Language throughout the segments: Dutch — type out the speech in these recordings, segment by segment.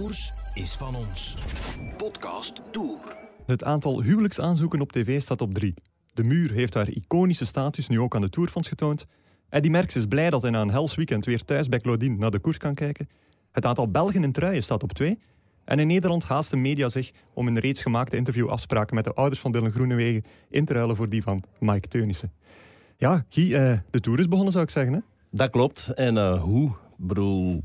koers is van ons. Podcast Tour. Het aantal huwelijksaanzoeken op tv staat op drie. De Muur heeft haar iconische status nu ook aan de Tourfonds getoond. Eddie Merckx is blij dat hij na een hels weekend weer thuis bij Claudine naar de koers kan kijken. Het aantal Belgen in truien staat op twee. En in Nederland haasten media zich om een reeds gemaakte interviewafspraken met de ouders van Dylan Groenewegen in te ruilen voor die van Mike Teunissen. Ja, Guy, eh, de Tour is begonnen zou ik zeggen. Hè? Dat klopt. En uh, hoe? Ik bedoel,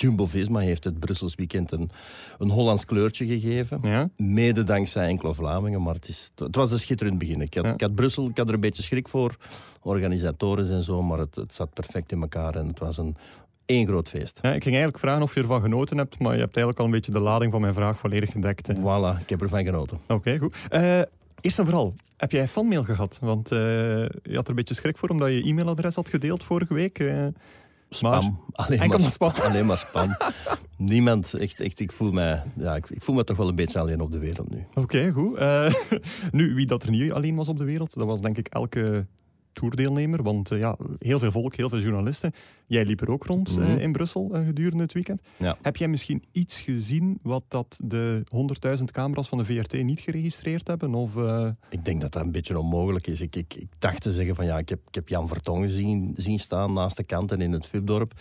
Jumbo-Visma heeft het Brussels weekend een, een Hollands kleurtje gegeven. Ja. Mede dankzij enkele Vlamingen, maar het, is, het was een schitterend begin. Ik had, Ja. ik had Brussel, ik had er een beetje schrik voor, organisatoren en zo, maar het, het zat perfect in elkaar en het was een één groot feest. Ja, ik ging eigenlijk vragen of je ervan genoten hebt, maar je hebt eigenlijk al een beetje de lading van mijn vraag volledig gedekt. hè. Voilà, ik heb ervan genoten. Oké, goed. Eh, eerst en vooral, heb jij fanmail gehad? Want eh, je had er een beetje schrik voor omdat je e-mailadres had gedeeld vorige week. eh. Spam. alleen, enkel maar, maar spam. alleen maar spam. Niemand, echt, echt ik, voel mij, ja, ik, ik voel me toch wel een beetje alleen op de wereld nu. Oké, goed. Eh, nu, wie dat er niet alleen was op de wereld, dat was denk ik elke toerdeelnemer. Want eh, ja, heel veel volk, heel veel journalisten. Jij liep er ook rond Mhm. eh, in Brussel eh, gedurende het weekend. Ja. Heb jij misschien iets gezien wat dat de 100.000 camera's van de VRT niet geregistreerd hebben? Of, Ik denk dat dat een beetje onmogelijk is. Ik, ik, ik dacht te zeggen van ja, ik heb, ik heb Jan Vertongen zien, zien staan naast de kanten in het VIP-dorp.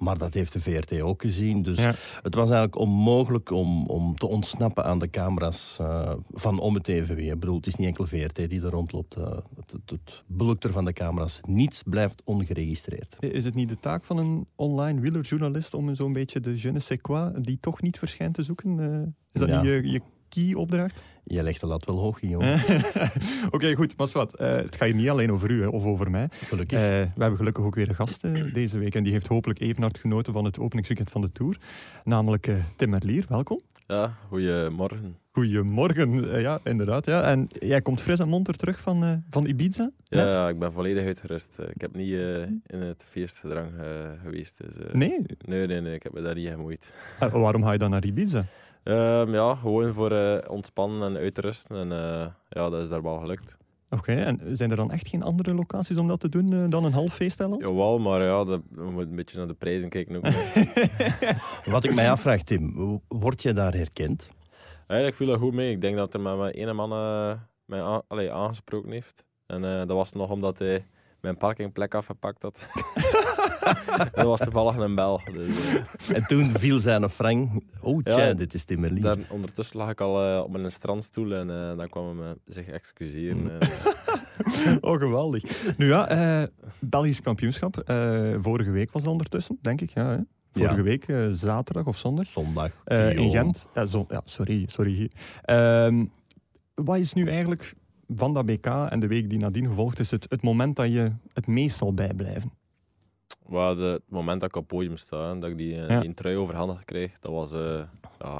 Maar dat heeft de VRT ook gezien. Dus Ja. het was eigenlijk onmogelijk om, om te ontsnappen aan de camera's eh, van om het even weer. Ik bedoel, het is niet enkel VRT die er rondloopt. eh, het, het, er van de camera's. Niets blijft ongeregistreerd. Is het niet de taak van een online wielerjournalist om zo'n beetje de je ne sais quoi die toch niet verschijnt te zoeken? Eh, is dat Ja. niet je, je key-opdracht? Je legt de lat wel hoog, Guillaume. Oké, goed. Maar wat, eh, het gaat hier niet alleen over u hè, of over mij. Gelukkig. Eh, we hebben gelukkig ook weer een gast eh, deze week. En die heeft hopelijk even hard genoten van het openingsweekend van de Tour. Namelijk eh, Tim Merlier. Welkom. Ja, goedemorgen. Goedemorgen. Ja, inderdaad. Ja. En jij komt fris en monter terug van, eh, van Ibiza? Ja, ik ben volledig uitgerust. Ik heb niet eh, in het feestgedrang eh, geweest. Dus, eh, Nee? nee? Nee, nee, ik heb me daar niet gemoeid. Eh, waarom ga je dan naar Ibiza? Ehm, ja, gewoon voor eh, ontspannen en uitrusten. En eh, ja, dat is daar wel gelukt. Oké, en zijn er dan echt geen andere locaties om dat te doen eh, dan een half feesteiland? Jawel, maar ja, dat, we moeten een beetje naar de prijzen kijken ook. Wat ik mij afvraag, Tim, wo- word je daar herkend? Eigenlijk viel dat goed mee. Ik denk dat er met mijn ene man eh, mij aan, allee, aangesproken heeft. En eh, dat was nog omdat hij mijn parkingplek afgepakt had. dat was toevallig een bel. Dus, eh, En toen viel zijn frank. Oh, tja, Ja, dit is Tim Merlier. Daar, ondertussen lag ik al eh, op een strandstoel en eh, dan kwam hij me zich excuseren. eh. Oh, geweldig. Nu ja, Belgisch kampioenschap. Vorige week was het ondertussen, denk ik. Ja, hè? Vorige Ja. week, zaterdag of zondag. Zondag. In. Gent. Ja, zo, ja, sorry, sorry. Ehm, wat is nu eigenlijk van dat BK en de week die nadien gevolgd is, het, het moment dat je het meest zal bijblijven? Maar de, het moment dat ik op het podium sta en dat ik die, eh, Ja. die trui overhandigd kreeg, dat was eh, ja,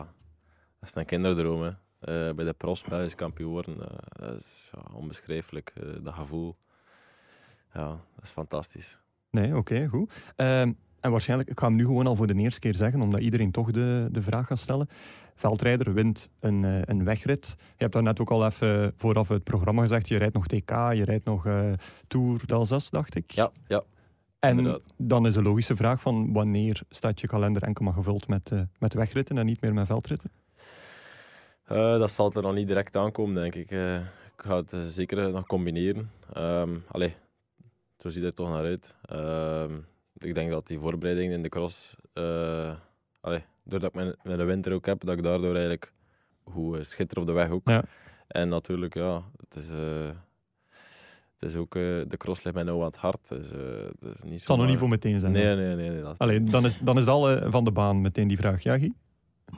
dat is een kinderdroom. Hè. Eh, bij de pros Belgisch kampioen worden, dat is ja, onbeschrijfelijk, dat gevoel. Ja, dat is fantastisch. Nee, oké, goed. Ehm, en waarschijnlijk, ik ga hem nu gewoon al voor de eerste keer zeggen, omdat iedereen toch de, de vraag gaat stellen. Veldrijder wint een, een wegrit. Je hebt daar net ook al even vooraf het programma gezegd, je rijdt nog TK, je rijdt nog Tour d'Alsace, dacht ik. Ja, ja. En inderdaad. dan is de logische vraag van wanneer staat je kalender enkel maar gevuld met, eh, met wegritten en niet meer met veldritten? Eh, dat zal er nog niet direct aankomen, denk ik. Eh, ik ga het zeker nog combineren. Ehm allee, zo ziet het toch naar uit. Ehm, ik denk dat die voorbereiding in de cross, allee, doordat ik mijn, mijn winter ook heb, dat ik daardoor eigenlijk eh, schitter op de weg ook. Ja. En natuurlijk, ja, het is, het is ook, eh, de cross ligt mij nou aan het hart. Dus, eh, het is niet Het zal nog niet voor meteen zijn. Nee, nee, nee. nee dat, Allee, dan is, dan is al eh, van de baan meteen die vraag. Ja, Guy?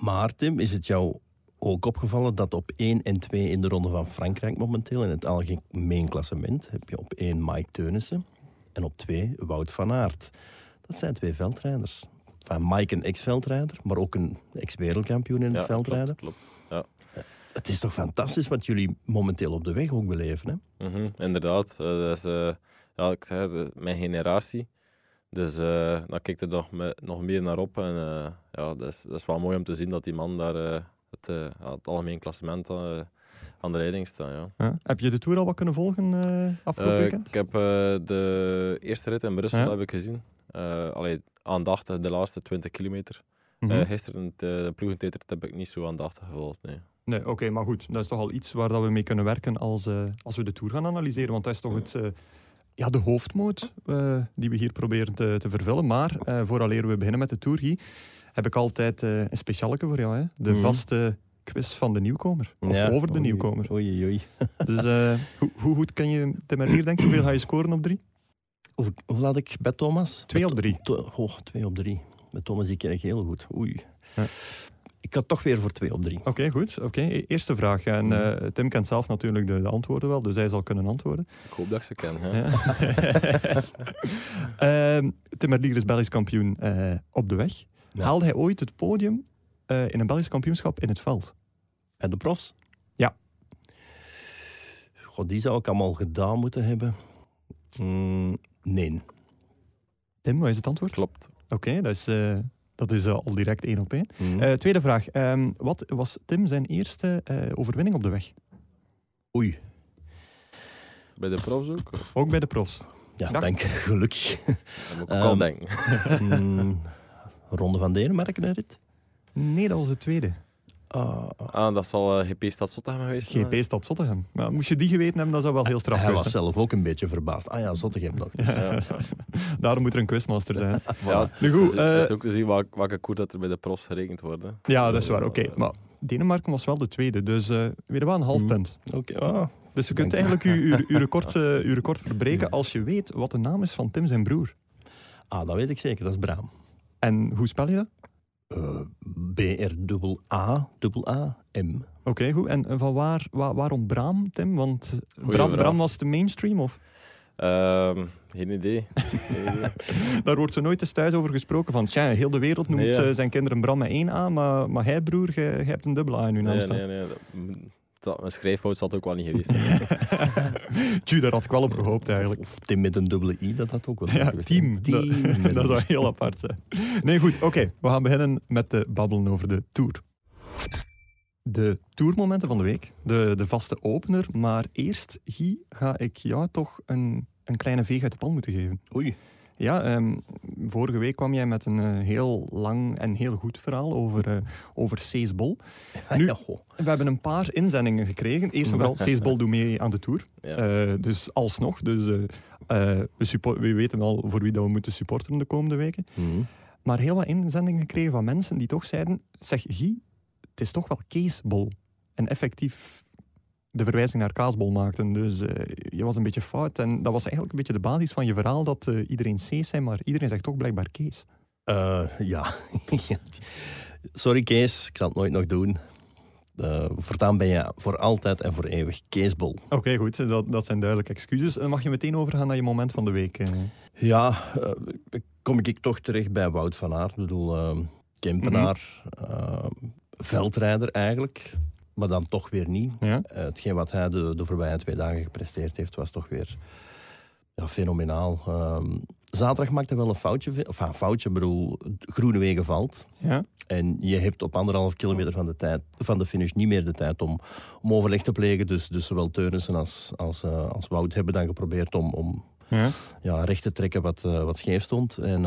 Maar Tim, is het jou ook opgevallen dat op 1 en 2 in de Ronde van Frankrijk momenteel, in het algemeen klassement, heb je op 1 Mike Teunissen en op 2 Wout van Aert. Dat zijn twee veldrijders. Van Mike een ex-veldrijder, maar ook een ex-wereldkampioen in het ja, veldrijden. Klopt, klopt. Het is toch fantastisch wat jullie momenteel op de weg ook beleven, hè? Mhm, inderdaad. Eh, dat is, eh, ja, ik zeg het, eh, mijn generatie. Dus eh dan kijk er nog, me- nog meer naar op. En eh, ja, dat is, dat is wel mooi om te zien dat die man daar eh, het, eh, het algemeen klassement eh, aan de leiding staat. Ja. Heb je de Tour al wat kunnen volgen eh afgelopen Eh, weekend? ik heb eh, de eerste rit in Brussel heb ik gezien. Eh allee, aandachtig de laatste 20 kilometer. Mhm. Eh, gisteren het, eh, de ploegentijd heb ik niet zo aandachtig gevolgd. Nee. Nee, oké, maar goed. Dat is toch al iets waar dat we mee kunnen werken als, eh, als we de Tour gaan analyseren. Want dat is toch het, eh, ja, de hoofdmoot eh, die we hier proberen te, te vervullen. Maar vooraleer we beginnen met de Tour, Guy, heb ik altijd een specialeke voor jou. Hè? De Mhm. vaste quiz van de nieuwkomer. Of Ja, over de oei, nieuwkomer. Oei, oei. Dus hoe, hoe goed kan je Tim Merlier, denk je? Hoeveel ga je scoren op drie? Hoe, hoeveel had ik bij Thomas? Twee op drie. To- oh, twee op drie. Met Thomas die ken ik heel goed. Oei. Ja. Ik had toch weer voor twee op drie. Oké, goed. Oké, Eerste vraag. En Mhm. eh, Tim kent zelf natuurlijk de, de antwoorden wel, dus hij zal kunnen antwoorden. Ik hoop dat ik ze ken. Hè. Ehm, Tim is Belgisch kampioen eh, op de weg. Ja. Haalde hij ooit het podium eh, in een Belgisch kampioenschap in het veld? En de profs? Ja. God, die zou ik allemaal gedaan moeten hebben. Mm, nee. Tim, wat is het antwoord? Klopt. Oké, dat is, eh, dat is eh, al direct één op één. Mm. Eh, tweede vraag. Ehm, wat was Tim zijn eerste eh, overwinning op de weg? Oei. Bij de profs ook? Of? Ook bij de profs. Ja, Dacht- dank. Gelukkig. Dat moet ik ook al Ehm, denken. Mm, Ronde van Denemarken, Rit? Nee, dat was de tweede. Ah, ah. Ah, dat zal eh, GP Stad Zottegem geweest zijn. GP Stad Zottegem. Maar moest je die geweten hebben, dat zou wel heel straf Hij geweest was zijn. zelf ook een beetje verbaasd. Ah ja, Zottegem nog. Ja. Daarom moet er een quizmaster zijn. Ja, Nu het goed, is, het is eh, ook te zien welke, welke koers dat er bij de profs gerekend wordt. hè. Ja, dat is waar. Oké, maar Denemarken was wel de tweede, dus eh weer wel een half Hmm. punt. Oké, ah. Dus je kunt eigenlijk je, record, eh, je record verbreken als je weet wat de naam is van Tim zijn broer. ah, dat weet ik zeker. Dat is Braam. En hoe spel je dat? Eh, B-R-A-A-M. Oké, goed. En, van waar, waar, waarom Braam, Tim? Want Bram. Bram was de mainstream, of? Ehm, geen idee. Geen idee. Daar wordt zo nooit eens thuis over gesproken van, tja, heel de wereld noemt Nee, ja. eh, zijn kinderen Bram met één A, maar, maar hij, broer, jij jij hebt een dubbele A in uw naam Nee, staan. nee, nee. Dat, dat, een schrijffout het ook wel niet geweest. Tju, daar had ik wel op gehoopt eigenlijk. Of Tim met een dubbele I, dat had ook wel Ja, geweest. team. Team. Dat, dat zou heel apart zijn. Nee, goed. Oké, we gaan beginnen met de babbelen over de Tour. De tourmomenten van de week. De, de vaste opener. Maar eerst, Guy, ga ik jou toch een, een kleine veeg uit de pan moeten geven. Oei. Ja, ehm, vorige week kwam jij met een eh, heel lang en heel goed verhaal over, eh over Cees Bol. Nu-. We hebben een paar inzendingen gekregen. Eerst en vooral, Cees Bol doet mee aan de Tour. Ja. Eh, dus alsnog. Dus, we, we weten wel voor wie dat we moeten supporteren de komende weken. Mhm. Maar heel wat inzendingen gekregen van mensen die toch zeiden... Zeg, Guy, het is toch wel Keesbol. En effectief de verwijzing naar kaasbol maakten. Dus eh, je was een beetje fout. En dat was eigenlijk een beetje de basis van je verhaal... dat eh, iedereen Cees zei, maar iedereen zegt toch blijkbaar Kees. Eh, ja. Sorry Kees, ik zal het nooit nog doen. Voortaan ben je voor altijd en voor eeuwig Keesbol. Oké, goed. Dat, dat zijn duidelijke excuses. Mag je meteen overgaan naar je moment van de week. Ja, kom ik toch terecht bij Wout van Aert. Ik bedoel, Kempenaar, eh, veldrijder eigenlijk. Maar dan toch weer niet. Ja? Eh, hetgeen wat hij de, de voorbije twee dagen gepresteerd heeft, was toch weer ja, fenomenaal. Ehm, zaterdag maakte wel een foutje. Of een foutje, ik bedoel, Groenewegen valt. Ja? En je hebt op anderhalf kilometer van de, tijd, van de finish niet meer de tijd om, om overleg te plegen. Dus, dus zowel Teunissen als, als, eh, als Wout hebben dan geprobeerd om, om Ja? ja, recht te trekken wat, eh, wat scheef stond. En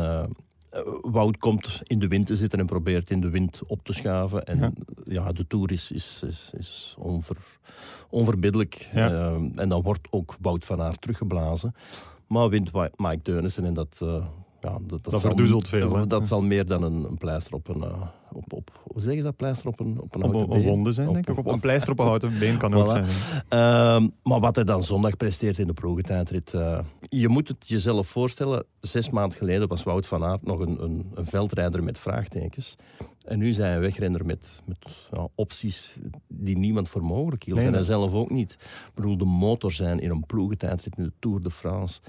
Wout komt in de wind te zitten en probeert in de wind op te schuiven. En Ja. ja, de Tour is, is, is, is onver, onverbiddelijk. Ja. Eh, en dan wordt ook Wout van Aert teruggeblazen. Maar wint Mike Teunissen en dat... eh, ja, dat, dat, Dat zal- verdoezelt veel? Dat zal meer dan een, een pleister op een... eh, op, op, hoe zeg je dat? Pleister op een, op een Op houten een, een been? zijn, denk ik. Op een pleister op een houten been kan ook zijn. Ehm, maar wat hij dan zondag presteert in de ploegentijdrit... eh, je moet het jezelf voorstellen. Zes maanden geleden was Wout van Aert nog een, een, een veldrijder met vraagtekens. En nu zijn hij een wegrenner met, met ja, opties die niemand voor mogelijk hield. Nee, en hij nee. zelf ook niet. Ik bedoel, de motor zijn in een ploegentijdrit in de Tour de France.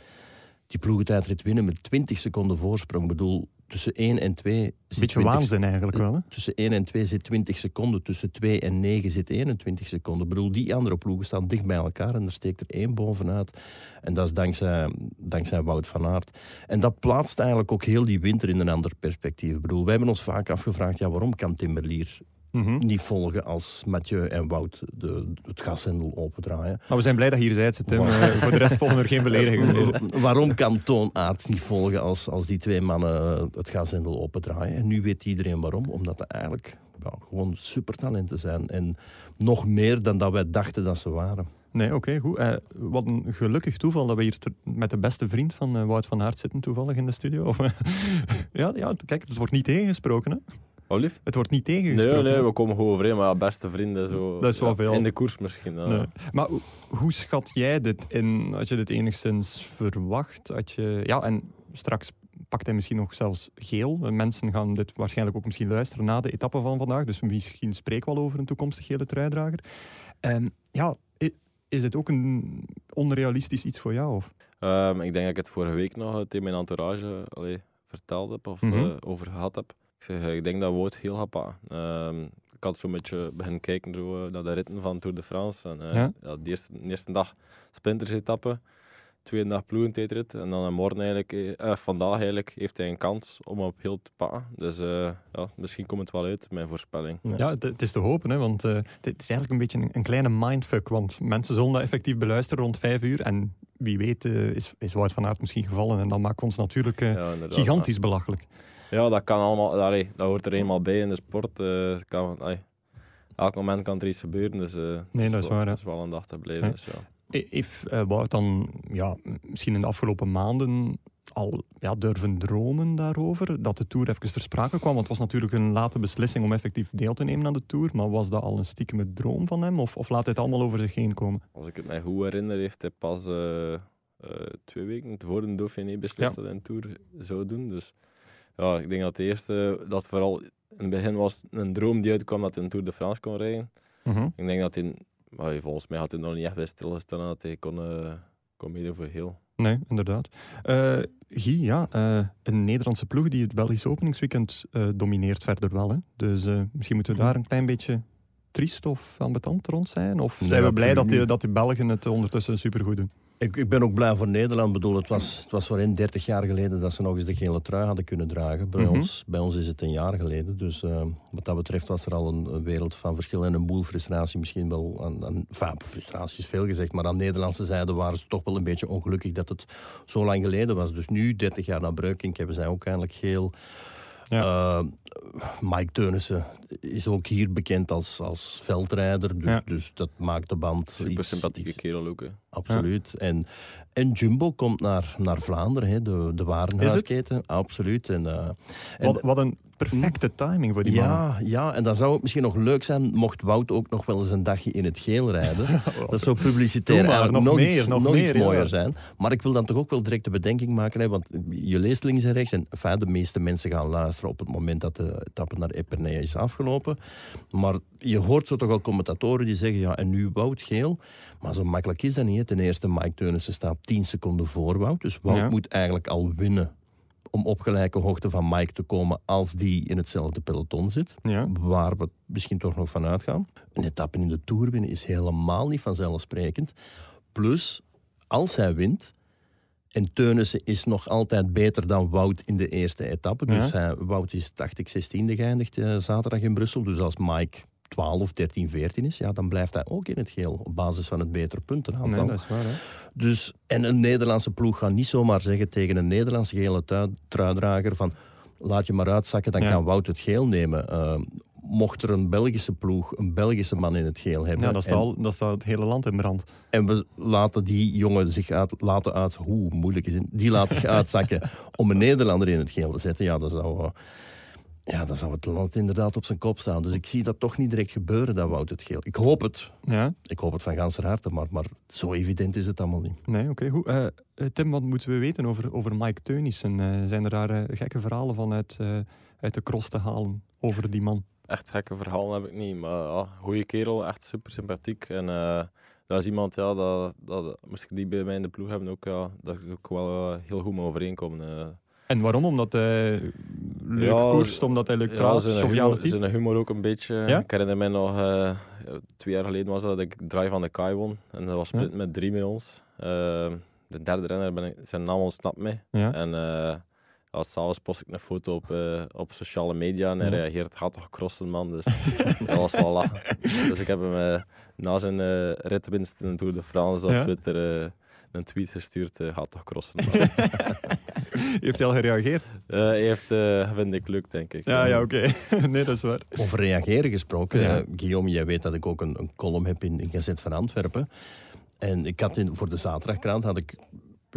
Die ploegentijdrit winnen met 20 seconden voorsprong. Ik bedoel, tussen 1 en 2... Een zit beetje 20 waanzin eigenlijk wel. Hè? Tussen 1 en 2 zit 20 seconden. Tussen 2 en 9 zit 21 seconden. Ik bedoel, die andere ploegen staan dicht bij elkaar en er steekt er één bovenuit. En dat is dankzij, dankzij Wout van Aert. En dat plaatst eigenlijk ook heel die winter in een ander perspectief. Ik bedoel, wij hebben ons vaak afgevraagd, ja, waarom kan Timmerlier Mhm. niet volgen als Mathieu en Wout de, het gashendel opendraaien. Maar we zijn blij dat je hier zijt, Tim. Eh, voor de rest volgen er geen beledigingen meer. Waarom kan Toon niet volgen als, als die twee mannen het gashendel opendraaien? En nu weet iedereen waarom. Omdat er eigenlijk ja, gewoon supertalenten zijn. En nog meer dan dat wij dachten dat ze waren. Nee, oké, goed. Eh, wat een gelukkig toeval dat we hier met de beste vriend van eh, Wout van Aert zitten toevallig in de studio. Of, ja, ja, kijk, het wordt niet tegengesproken. Hè? Oh, lief? Het wordt niet Nee, tegengesproken. nee, we komen gewoon overeen, maar ja, beste vrienden. Zo, Dat is wel ja, veel. In de koers misschien. ja. Nee. Maar hoe- schat jij dit in? Had je dit enigszins verwacht? Had je, ja, en straks pakt hij misschien nog zelfs geel. Mensen gaan dit waarschijnlijk ook misschien luisteren na de etappe van vandaag. Dus misschien spreken we al over een toekomstig gele truidrager. En ja, is dit ook een onrealistisch iets voor jou? Of? Ehm, ik denk dat ik het vorige week nog tegen mijn entourage allee, verteld heb of Mhm. eh, over gehad heb. Ik zeg, eh, ik denk dat Wout heel gaat pakken. Ehm, ik had zo'n beetje beginnen kijken zo, eh, naar de ritten van Tour de France. En, eh, Ja. ja, de, eerste, de eerste dag sprintersetappe, tweede dag ploegentijdrit. En dan morgen eigenlijk, eh, vandaag eigenlijk, heeft hij een kans om op heel te pakken. Dus eh, ja, misschien komt het wel uit, mijn voorspelling. Ja. Ja, het, het is te hopen, hè, want eh, het is eigenlijk een beetje een, een kleine mindfuck. Want mensen zullen dat effectief beluisteren rond vijf uur. En wie weet is, is Wout van Aert misschien gevallen. En dan maakt ons natuurlijk Ja, gigantisch belachelijk. Ja, dat kan allemaal. Allee, dat hoort er eenmaal bij in de sport. eh, het kan, allee, elk moment kan er iets gebeuren. Dus, eh, Nee, dat is waar. Dat is wel een dag te blijven. Dus, ja. Heeft eh, Wout dan ja, misschien in de afgelopen maanden al ja, durven dromen daarover? Dat de Tour even ter sprake kwam? Want het was natuurlijk een late beslissing om effectief deel te nemen aan de Tour. Maar was dat al een stiekeme droom van hem? Of, of laat hij het allemaal over zich heen komen? Als ik het mij goed herinner, heeft hij pas eh, twee weken voor de Dauphiné beslist Ja. dat hij een Tour zou doen. Dus ja, ik denk dat de eerste, dat vooral in het begin was een droom die uitkwam dat hij een Tour de France kon rijden. Mhm. Ik denk dat hij, volgens mij had hij nog niet echt bij stilgestaan dat hij kon, eh kon meedoen voor heel. Nee, inderdaad. Eh Guy, ja, eh, een Nederlandse ploeg die het Belgisch openingsweekend eh, domineert verder wel. Hè? Dus eh, misschien moeten we daar een klein beetje triest of ambetant rond zijn? Of Nee, zijn we blij dat die, dat die Belgen het ondertussen supergoed doen? Ik, ik ben ook blij voor Nederland. Ik bedoel, het was, het was voor hen 30 jaar geleden dat ze nog eens de gele trui hadden kunnen dragen. Bij, Mhm. ons, bij ons is het een jaar geleden. Dus eh, wat dat betreft was er al een, een wereld van verschil en een boel frustratie. Misschien wel aan, aan enfin, frustratie is veel gezegd, maar aan de Nederlandse zijde waren ze toch wel een beetje ongelukkig dat het zo lang geleden was. Dus nu, 30 jaar na Breukink, hebben zij ook eindelijk geel. Ja. Eh, Mike Teunissen is ook hier bekend als, als veldrijder. Dus, Ja. dus dat maakt de band Super iets- sympathieke iets- kerel ook. Hè. Absoluut. En, en Jumbo komt naar, naar Vlaanderen, hè, de, de warenhuisketen. Absoluut. En, eh, en- Wat, wat een perfecte timing voor die man. ja, ja, en dan zou het misschien nog leuk zijn mocht Wout ook nog wel eens een dagje in het geel rijden. dat zou publicitair maar, nog nog, meer, iets, nog nog iets meer, ja. mooier zijn. Maar ik wil dan toch ook wel direct de bedenking maken, hè, want je leest links en rechts en enfin, de meeste mensen gaan luisteren op het moment dat de etappe naar Epernay is afgelopen. Maar je hoort zo toch al commentatoren die zeggen, ja, en nu Wout geel. Maar zo makkelijk is dat niet. hè. Ten eerste, Mike Teunissen staat 10 seconden voor Wout. Dus Wout Ja. moet eigenlijk al winnen om op gelijke hoogte van Mike te komen als die in hetzelfde peloton zit. Ja. Waar we misschien toch nog van uitgaan. Een etappe in de Tour winnen is helemaal niet vanzelfsprekend. Plus, als hij wint... En Teunissen is nog altijd beter dan Wout in de eerste etappe. Dus Ja. hij, Wout is, dacht ik, 16e geëindigd eh, zaterdag in Brussel. Dus als Mike 12, 13, 14 is, ja, dan blijft hij ook in het geel. Op basis van het betere puntenaantal. Nee, dat is waar. Hè? Dus, en een Nederlandse ploeg gaat niet zomaar zeggen tegen een Nederlandse gele truidrager van laat je maar uitzakken, dan Ja. kan Wout het geel nemen. Uh, mocht er een Belgische ploeg een Belgische man in het geel hebben Ja, dat, staat, dat staat het hele land in brand. en we laten die jongen zich uit, laten uit, hoe moeilijk is het, die laat zich uitzakken om een Nederlander in het geel te zetten, ja, dat zou... ja, dan zou het land inderdaad op zijn kop staan. Dus ik zie dat toch niet direct gebeuren, dat Wout het geel. Ik hoop het. Ja, Ik hoop het van ganser harte, maar, maar zo evident is het allemaal niet. nee, oké, goed. Eh, eh, Tim, wat moeten we weten over, over Mike Teunissen? Eh, zijn er daar eh, gekke verhalen van uit, eh, uit de cross te halen over die man? Echt gekke verhalen heb ik niet. Maar ja, goede kerel, echt super sympathiek. En eh, dat is iemand, ja, dat, dat, moest ik die bij mij in de ploeg hebben, ook, ja, dat ik ook wel heel goed mee overeenkom. En waarom? Omdat hij leuk Ja, koerst, omdat hij leuk Ja, praat, zijn joviale humor, zijn humor ook een beetje. Ja? Ik herinner mij nog, eh, twee jaar geleden was dat ik Drive van de Kai won. En dat was sprint met drie met ons. Eh, de derde renner, ben ik, zijn naam ontsnapt. Ja. En eh, ja, s'avonds post ik een foto op, uh, op sociale media en hij Ja. reageert, gaat toch crossen man. Dus dat was wel lachen. Dus ik heb hem na zijn eh ritwinst in de Tour de France op Ja. Twitter een tweet gestuurd, gaat toch crossen man. Heeft hij al gereageerd? Eh, hij heeft, eh vind ik, leuk denk ik. Ja, ja, oké. nee, dat is waar. Over reageren gesproken. Ja. eh, Guillaume, jij weet dat ik ook een, een column heb in, in Gazet van Antwerpen. En ik had in, voor de zaterdagkrant had ik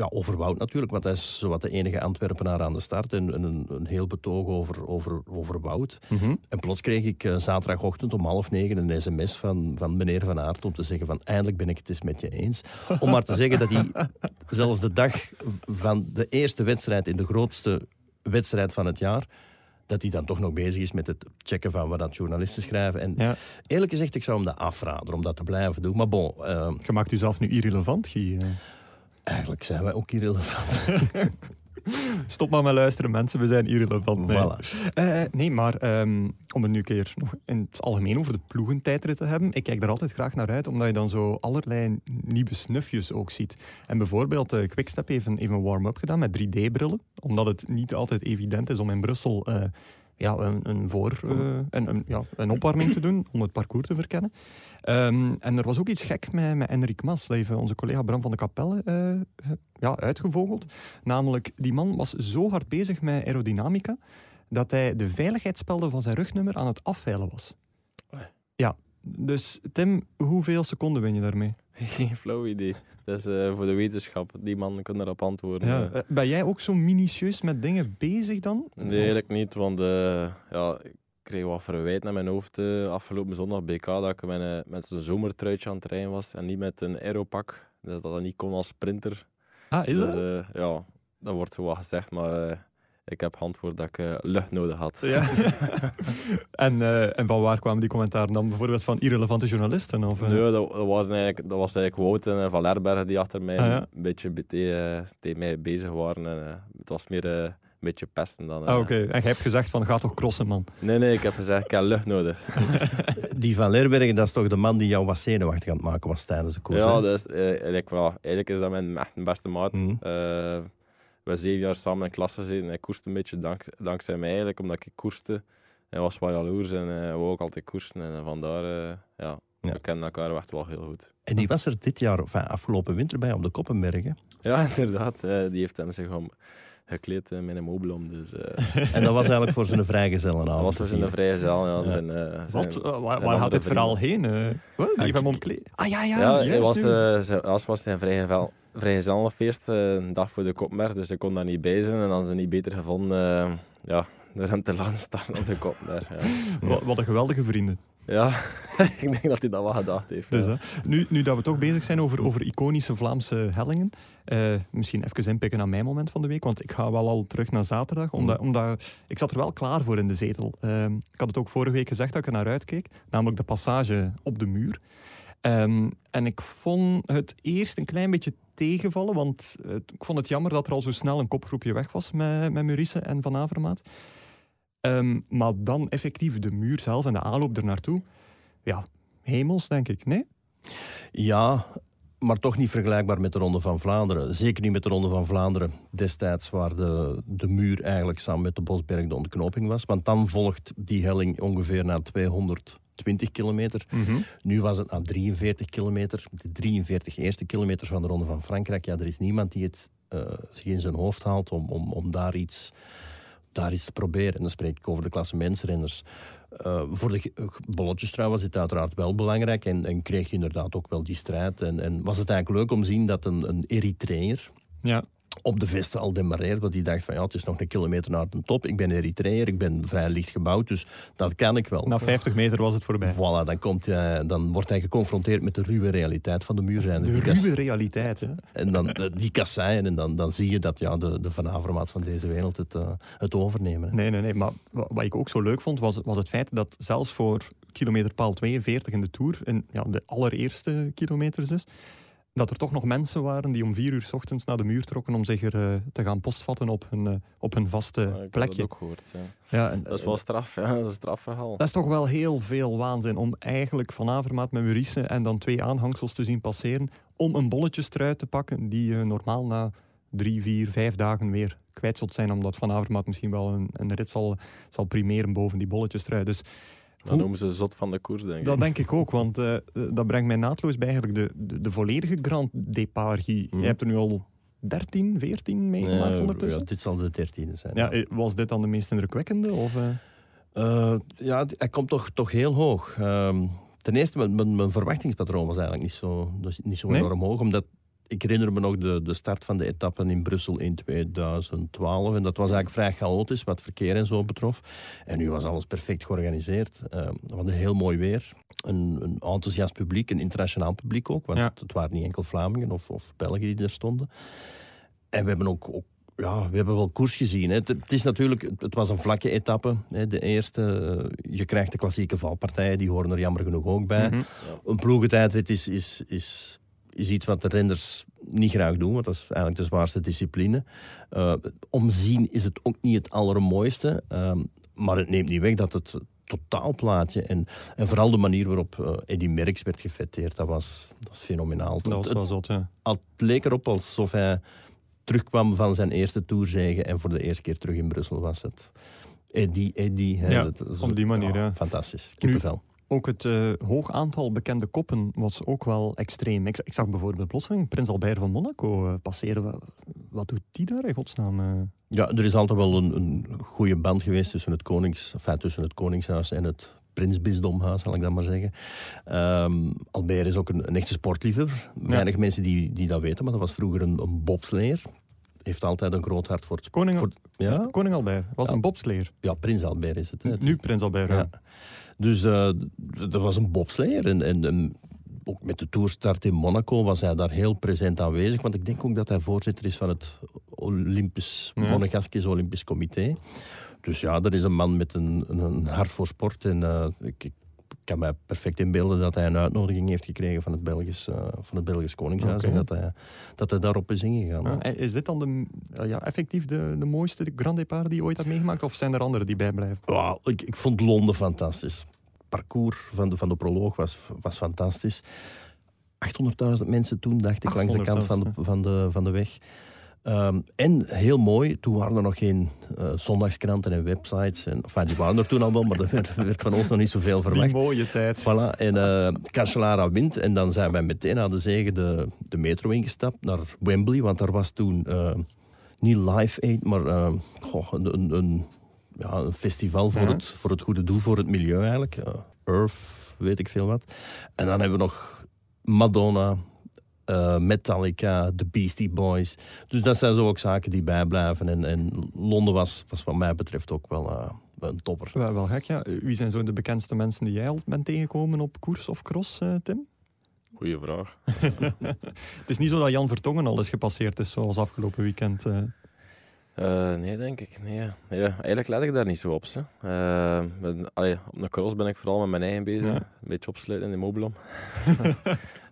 ja, over Wout natuurlijk, want hij is zowat de enige Antwerpenaar aan de start. En, en een, een heel betoog over, over, over Wout. Mhm. En plots kreeg ik eh, zaterdagochtend om half negen een sms van, van meneer Van Aert om te zeggen van eindelijk ben ik het eens met je eens. Om maar te zeggen dat hij zelfs de dag van de eerste wedstrijd in de grootste wedstrijd van het jaar, dat hij dan toch nog bezig is met het checken van wat dat journalisten schrijven. En Ja. eerlijk gezegd, ik zou hem dat afraden om dat te blijven doen. Maar bon, eh, Je maakt jezelf nu irrelevant, Guy. Eigenlijk zijn wij ook irrelevant. Stop maar met luisteren, mensen. We zijn irrelevant. Nee, Voilà. Eh, nee maar ehm, om het nu een keer nog in het algemeen over de ploegentijdrit te hebben. Ik kijk er altijd graag naar uit, omdat je dan zo allerlei nieuwe snufjes ook ziet. En bijvoorbeeld, eh Quickstep heeft een, een warm-up gedaan met 3D-brillen. Omdat het niet altijd evident is om in Brussel eh, ja, een, een, voor, een, een, ja, een opwarming te doen, om het parcours te verkennen. Ehm, en er was ook iets gek met, met Enric Mas. Dat heeft onze collega Bram van de Kapelle eh, ja, uitgevogeld. Namelijk, die man was zo hard bezig met aerodynamica dat hij de veiligheidsspelden van zijn rugnummer aan het afveilen was. Ja, dus Tim, hoeveel seconden win je daarmee? Geen flauw idee. Dat is eh, voor de wetenschap. Die man kan erop antwoorden. Ja. eh. eh, Ben jij ook zo minutieus met dingen bezig dan? Nee, eigenlijk niet, want eh, ja, ik kreeg wat verwijt naar mijn hoofd eh, afgelopen zondag BK dat ik met, een- met zo'n zomertruitje aan het rijden was en niet met een aeropak. Dat dat niet kon als sprinter. Ah, is dus, dat? eh, ja, dat wordt zo wat gezegd, maar eh, ik heb antwoord dat ik eh, lucht nodig had. Ja. en, eh, en van waar kwamen die commentaren dan? Bijvoorbeeld van irrelevante journalisten? Of, eh? Nee, dat, dat, was eigenlijk, dat was eigenlijk Wout en eh, Van Lerbergen die achter mij Ah, ja. een beetje be- tegen mij bezig waren. En, eh, het was meer eh, beetje pesten dan... eh. Ah, oké. En jij hebt gezegd van, ga toch crossen, man. Nee, nee, ik heb gezegd, ik heb lucht nodig. Die van Leerbergen, dat is toch de man die jou wat zenuwachtig aan het maken was tijdens de koers. Ja, hè? dat is, eh, eigenlijk, wel, eigenlijk is dat mijn echt mijn beste maat. Mhm. Eh, we hebben zeven jaar samen in klas gezeten. Hij koerste een beetje dank, dankzij mij eigenlijk, omdat ik koerste. Hij was wel jaloers en hij wou ook altijd koersen. En vandaar, eh, ja, Ja. we kennen elkaar echt wel heel goed. En die was er dit jaar, of afgelopen winter bij, op de Koppenbergen. Ja, inderdaad. eh, die heeft hem zich om gekleed eh, met een mobilom. Dus eh, En dat was eigenlijk voor zijn vrijgezellenavond. dat was voor zijn zaal. Ja, Ja. Zijn, eh, Wat? zijn- waar waar gaat dit verhaal heen? eh? Wat? Die hem omkleed. Ah ja, ja. Ja, hij was, zijn- als was zijn vrijgezel- vrijgezellenfeest, eh, een dag voor de kopmer, dus hij kon daar niet bij zijn. En dan ze niet beter gevonden, eh, ja, door hem te laten staan op de kopmer. Ja, Wat, wat een geweldige vrienden. Ja ik denk dat hij dat wel gedacht heeft. Dus, ja. nu, nu dat we toch bezig zijn over, over iconische Vlaamse hellingen, eh, misschien even inpikken aan mijn moment van de week, want ik ga wel al terug naar zaterdag, omdat, omdat ik zat er wel klaar voor in de zetel. Ehm, ik had het ook vorige week gezegd dat ik er naar uitkeek, namelijk de passage op de muur. Ehm, en ik vond het eerst een klein beetje tegenvallen, want ik vond het jammer dat er al zo snel een kopgroepje weg was met, met Murice en Van Avermaat. Ehm, maar dan effectief de muur zelf en de aanloop er naartoe, ja, hemels denk ik, nee? Ja, maar toch niet vergelijkbaar met de Ronde van Vlaanderen. Zeker niet met de Ronde van Vlaanderen destijds, waar de, de muur eigenlijk samen met de Bosberg de ontknoping was. Want dan volgt die helling ongeveer na 220 kilometer. Nu was het na 43 kilometer. De 43 eerste kilometers van de Ronde van Frankrijk. Ja, er is niemand die het eh, zich in zijn hoofd haalt om, om, om daar iets daar iets te proberen. En dan spreek ik over de klasse mensrenners. Eh, voor de ge- bolletjestrui was het uiteraard wel belangrijk en, en kreeg je inderdaad ook wel die strijd. En, en was het eigenlijk leuk om te zien dat een, een Ja. Op de vesten al demareerde, want die dacht van ja, het is nog een kilometer naar de top. Ik ben Eritreër, ik ben vrij licht gebouwd, dus dat kan ik wel. Na 50 meter was het voorbij. Voilà, dan, komt, hij- dan wordt hij geconfronteerd met de ruwe realiteit van de muurzijde. De kas- ruwe realiteit, hè? En dan de- die kasseien, en dan, dan zie je dat ja, de, de Van deze wereld het, eh, het overnemen. hè. Nee, nee, nee. Maar wa- wat ik ook zo leuk vond, was, was het feit dat zelfs voor kilometerpaal 42 in de Tour, in ja, de allereerste kilometers dus, dat er toch nog mensen waren die om vier uur 's ochtends naar de muur trokken om zich er eh, te gaan postvatten op hun, eh, op hun vaste Ja, ik heb plekje. dat ook gehoord. Ja. Ja, en, Dat is wel straf, ja. Dat is een strafverhaal. dat is toch wel heel veel waanzin om eigenlijk Van Avermaat met Maurice en dan twee aanhangsels te zien passeren om een bolletjestrui te pakken die je normaal na drie, vier, vijf dagen weer kwijt zult zijn, omdat Van Avermaat misschien wel een, een rit zal, zal primeren boven die bolletjes trui. Dus Dat noemen ze zot van de koers, denk ik. dat denk ik ook, want eh, dat brengt mij naadloos bij eigenlijk de, de, de volledige Grand Départ. Guy. Mhm. Je hebt er nu al 13, 14 meegemaakt Eh, ondertussen. ja, dit zal de dertiende zijn. Ja, eh, was dit dan de meest indrukwekkende? Of, eh? Eh, ja, hij komt toch, toch heel hoog. Ehm, ten eerste, mijn, mijn, mijn verwachtingspatroon was eigenlijk niet zo, dus niet zo Nee? enorm hoog. Omdat ik herinner me nog de, de start van de etappen in Brussel in 2012. En dat was eigenlijk vrij chaotisch wat verkeer en zo betrof. En nu was alles perfect georganiseerd. Ehm we hadden heel mooi weer. Een, een enthousiast publiek, een internationaal publiek ook. Want Ja. het, het waren niet enkel Vlamingen of, of Belgen die er stonden. En we hebben ook, ook ja, we hebben wel koers gezien. Hè. Het, is natuurlijk, het, het was een vlakke etappe. Hè. De eerste, eh, je krijgt de klassieke valpartijen, die horen er jammer genoeg ook bij. Mhm. Een ploegentijdrit is, is, is, is iets wat de renners niet graag doen, want dat is eigenlijk de zwaarste discipline. Eh, omzien is het ook niet het allermooiste, ehm, maar het neemt niet weg dat het totaalplaatje en, en vooral de manier waarop eh Eddy Merckx werd gefeteerd, dat was, dat was fenomenaal. Dat was wel zot, ja. het leek erop alsof hij terugkwam van zijn eerste tourzege en voor de eerste keer terug in Brussel was het. Eddie, Eddie. hè, Ja, dat op die manier, ja. Fantastisch. Kippenvel. Ook het eh, hoog aantal bekende koppen was ook wel extreem. Ik, ik zag bijvoorbeeld plotseling Prins Albert van Monaco eh, passeren. Wat, doet die daar in godsnaam? eh? Ja, er is altijd wel een, een goede band geweest tussen het, konings, enfin, tussen het Koningshuis en het Prinsbisdomhuis, zal ik dat maar zeggen. Ehm, Albert is ook een, een echte sportliefhebber. Weinig mensen die, die dat weten, maar dat was vroeger een, een bobsleer. Heeft altijd een groot hart voor het Koning, voor- ja? Koning Albert was Ja. een bobsleer. ja, Prins Albert is het. Hè. Nu Prins Albert. Ja. Ja. Dus eh, dat was een bobsleer. En, en, en ook met de toerstart in Monaco was hij daar heel present aanwezig. Want ik denk ook dat hij voorzitter is van het Olympisch, Ja. Monegaskisch Olympisch Comité. Dus ja, dat is een man met een, een, een hart voor sport. En eh, ik, ik kan mij perfect inbeelden dat hij een uitnodiging heeft gekregen van het Belgisch, eh, van het Belgisch Koningshuis. En dat hij, dat hij daarop is ingegaan. Ja, eh, is dit dan de, eh, ja, effectief de, de mooiste Grand Départ die je ooit hebt meegemaakt? Of zijn er andere die bijblijven? Ja, ik, ik vond Londen fantastisch. Het parcours van de, van de proloog was, was fantastisch. 800.000 mensen toen, dacht ik, langs de 800 kant van de, van de, van de weg. Ehm, en heel mooi, toen waren er nog geen eh, zondagskranten en websites. En, enfin, die waren er toen al wel, maar er werd, werd van ons nog niet zoveel Die verwacht. mooie tijd. Voilà, en eh Cancellara wint. En dan zijn wij meteen na de zege de, de metro ingestapt naar Wembley. Want daar was toen eh, niet Live Aid, maar goh, een, een, een, ja, een festival voor, het, voor het goede doel, voor het milieu eigenlijk. Earth, weet ik veel wat. En dan hebben we nog Madonna, eh, Metallica, The Beastie Boys. Dus dat zijn zo ook zaken die bijblijven. En, en Londen was, was wat mij betreft ook wel eh, een topper. Wel, wel gek, ja. Wie zijn zo de bekendste mensen die jij al bent tegengekomen op koers of cross, eh, Tim? Goeie vraag. Het is niet zo dat Jan Vertongen al is gepasseerd is, zoals afgelopen weekend. eh. Eh, nee, denk ik. Nee. nee. Eigenlijk let ik daar niet zo op. Ze. Eh, met- allee, op de cross ben ik vooral met mijn eigen bezig. Ja. Een beetje opsluiten in de mobilom.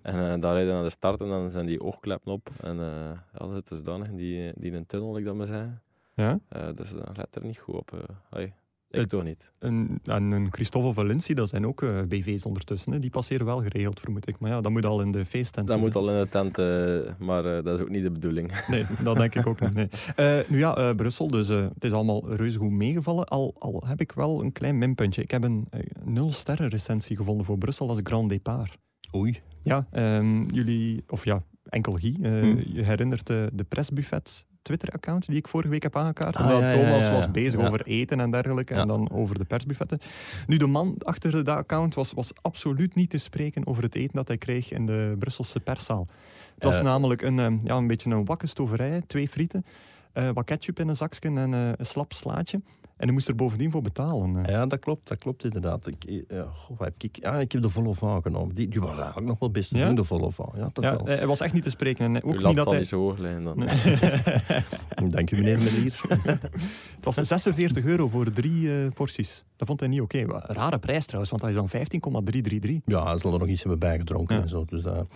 en eh dan rijden naar de start en dan zijn die oogkleppen op. En eh ja, dat is dusdanig, die, die in een tunnel, ik dat maar zei. Ja? Eh, dus dan let er niet goed op. Allee, ik Het- toch niet. En, en een Christophe Valenci, dat zijn ook eh, BV's ondertussen. Hè. Die passeren wel geregeld, vermoed ik. Maar ja, dat moet al in de feesttent Dat moet al in de tent, eh, maar dat is ook niet de bedoeling. Nee, dat denk ik ook niet. Nee. Eh, nu ja, eh, Brussel, dus eh, het is allemaal reuze goed meegevallen. Al, al heb ik wel een klein minpuntje. Ik heb een nul sterren recensie gevonden voor Brussel als Grand Départ. Oei. Ja, ehm, jullie, of ja, enkel Guy, eh, Hmm. je herinnert de, de Pressbuffet Twitter-account die ik vorige week heb aangekaart. Ah, omdat ja, Thomas ja, ja. was bezig over eten en dergelijke en dan over de persbuffetten. Nu, de man achter dat account was, was absoluut niet te spreken over het eten dat hij kreeg in de Brusselse perszaal. Het was Eh. namelijk een, ehm, ja, een beetje een wakke stoverij, twee frieten, eh, wat ketchup in een zakje en een slap slaatje. En hij moest er bovendien voor betalen. eh. Ja, dat klopt, dat klopt inderdaad. Ik, eh, ja, goh, heb ik, ja, ik heb de volle van genomen. Die, die was eigenlijk nog wel best te Ja? doen, de volle van. Ja, Ja, wel. hij was echt niet te spreken. En ook Uw niet dat zal hij... zo hoog liggen dan. Dank u, meneer Melier. Het was 46 euro voor drie eh, porties. Dat vond hij niet oké. Rare prijs trouwens, want dat is dan 15,333. ja, ze zullen er nog iets hebben bijgedronken Ja. en zo. Dus, dat-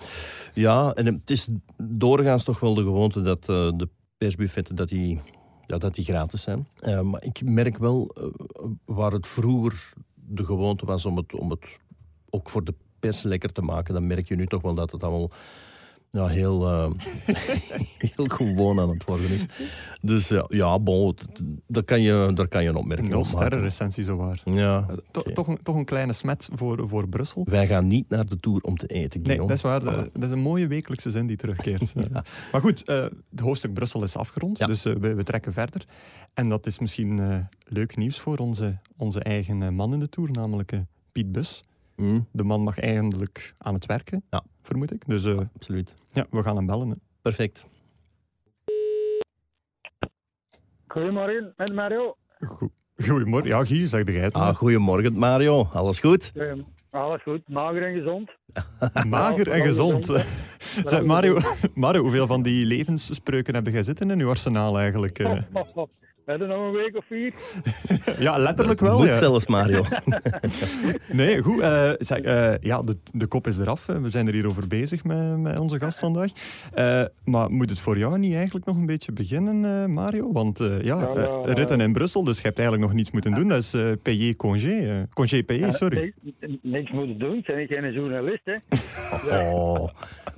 ja, en het is doorgaans toch wel de gewoonte dat eh, de persbuffetten dat die, ja, dat die gratis zijn. Maar ik merk wel eh, waar het vroeger de gewoonte was om het, om het ook voor de pers lekker te maken, dan merk je nu toch wel dat het allemaal ja, heel, eh, heel gewoon aan het worden is. Dus ja, ja bon, daar kan je, daar kan je een opmerking Nul op maken. sterrenrecensie zowaar. Ja, Eh, to- toch, een, toch een kleine smet voor, voor Brussel. Wij gaan niet naar de Tour om te eten, Nee, Guillaume. dat is waar. De-. Dat is een mooie wekelijkse zin die terugkeert. Maar goed, eh, het hoofdstuk Brussel is afgerond, Ja. dus eh, we, we trekken verder. En dat is misschien leuk nieuws voor onze, onze eigen man in de Tour, namelijk Piet Bus. Hm, De man mag eindelijk aan het werken, Ja. vermoed ik. Dus eh, absoluut. ja, we gaan hem bellen. hè. Perfect. Goedemorgen, met Mario. Goed. Goedemorgen. Ja, Guy, zeg jij het. Ah, goedemorgen Mario, alles goed? Ehm, alles goed, mager en gezond. Mager en gezond. gezond, Zeg, Mario, Mario, hoeveel van die levensspreuken heb jij zitten in uw arsenaal eigenlijk? We hebben nog een week of vier. Ja, letterlijk wel. Moet Ja. zelfs Mario. Nee, goed. eh, zeg, eh, ja, de, de kop is eraf. We zijn er hier over bezig met, met onze gast vandaag. Eh, maar moet het voor jou niet eigenlijk nog een beetje beginnen, eh, Mario? Want eh, ja, ritten in Brussel, dus je hebt eigenlijk nog niets moeten doen. Dat is eh payé congé. congé payé, sorry. Niks, niks moeten doen, ik ben geen journalist. Hè. Oh,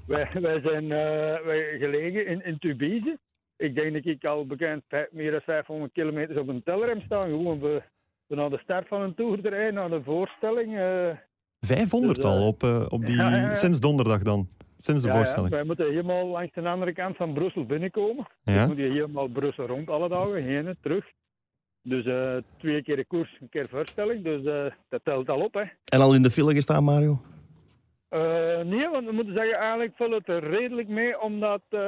Wij, wij zijn eh, wij gelegen in, in Tubize. Ik denk dat ik al bekend meer dan 500 kilometer op een telrem sta. Gewoon we, we naar de start van een tour rijden, naar de voorstelling. eh, 500 Dus, eh, al op, eh, op die, ja, ja, ja. sinds donderdag dan. Sinds de ja, ja, voorstelling. wij moeten helemaal langs de andere kant van Brussel binnenkomen. Ja, Dan moet je helemaal Brussel rond alle dagen, heen en terug. Dus eh, twee keer de koers, een keer voorstelling. Dus eh, dat telt al op, hè. en al in de file gestaan Mario? Eh, nee, want we moeten zeggen, eigenlijk valt het er redelijk mee, omdat eh,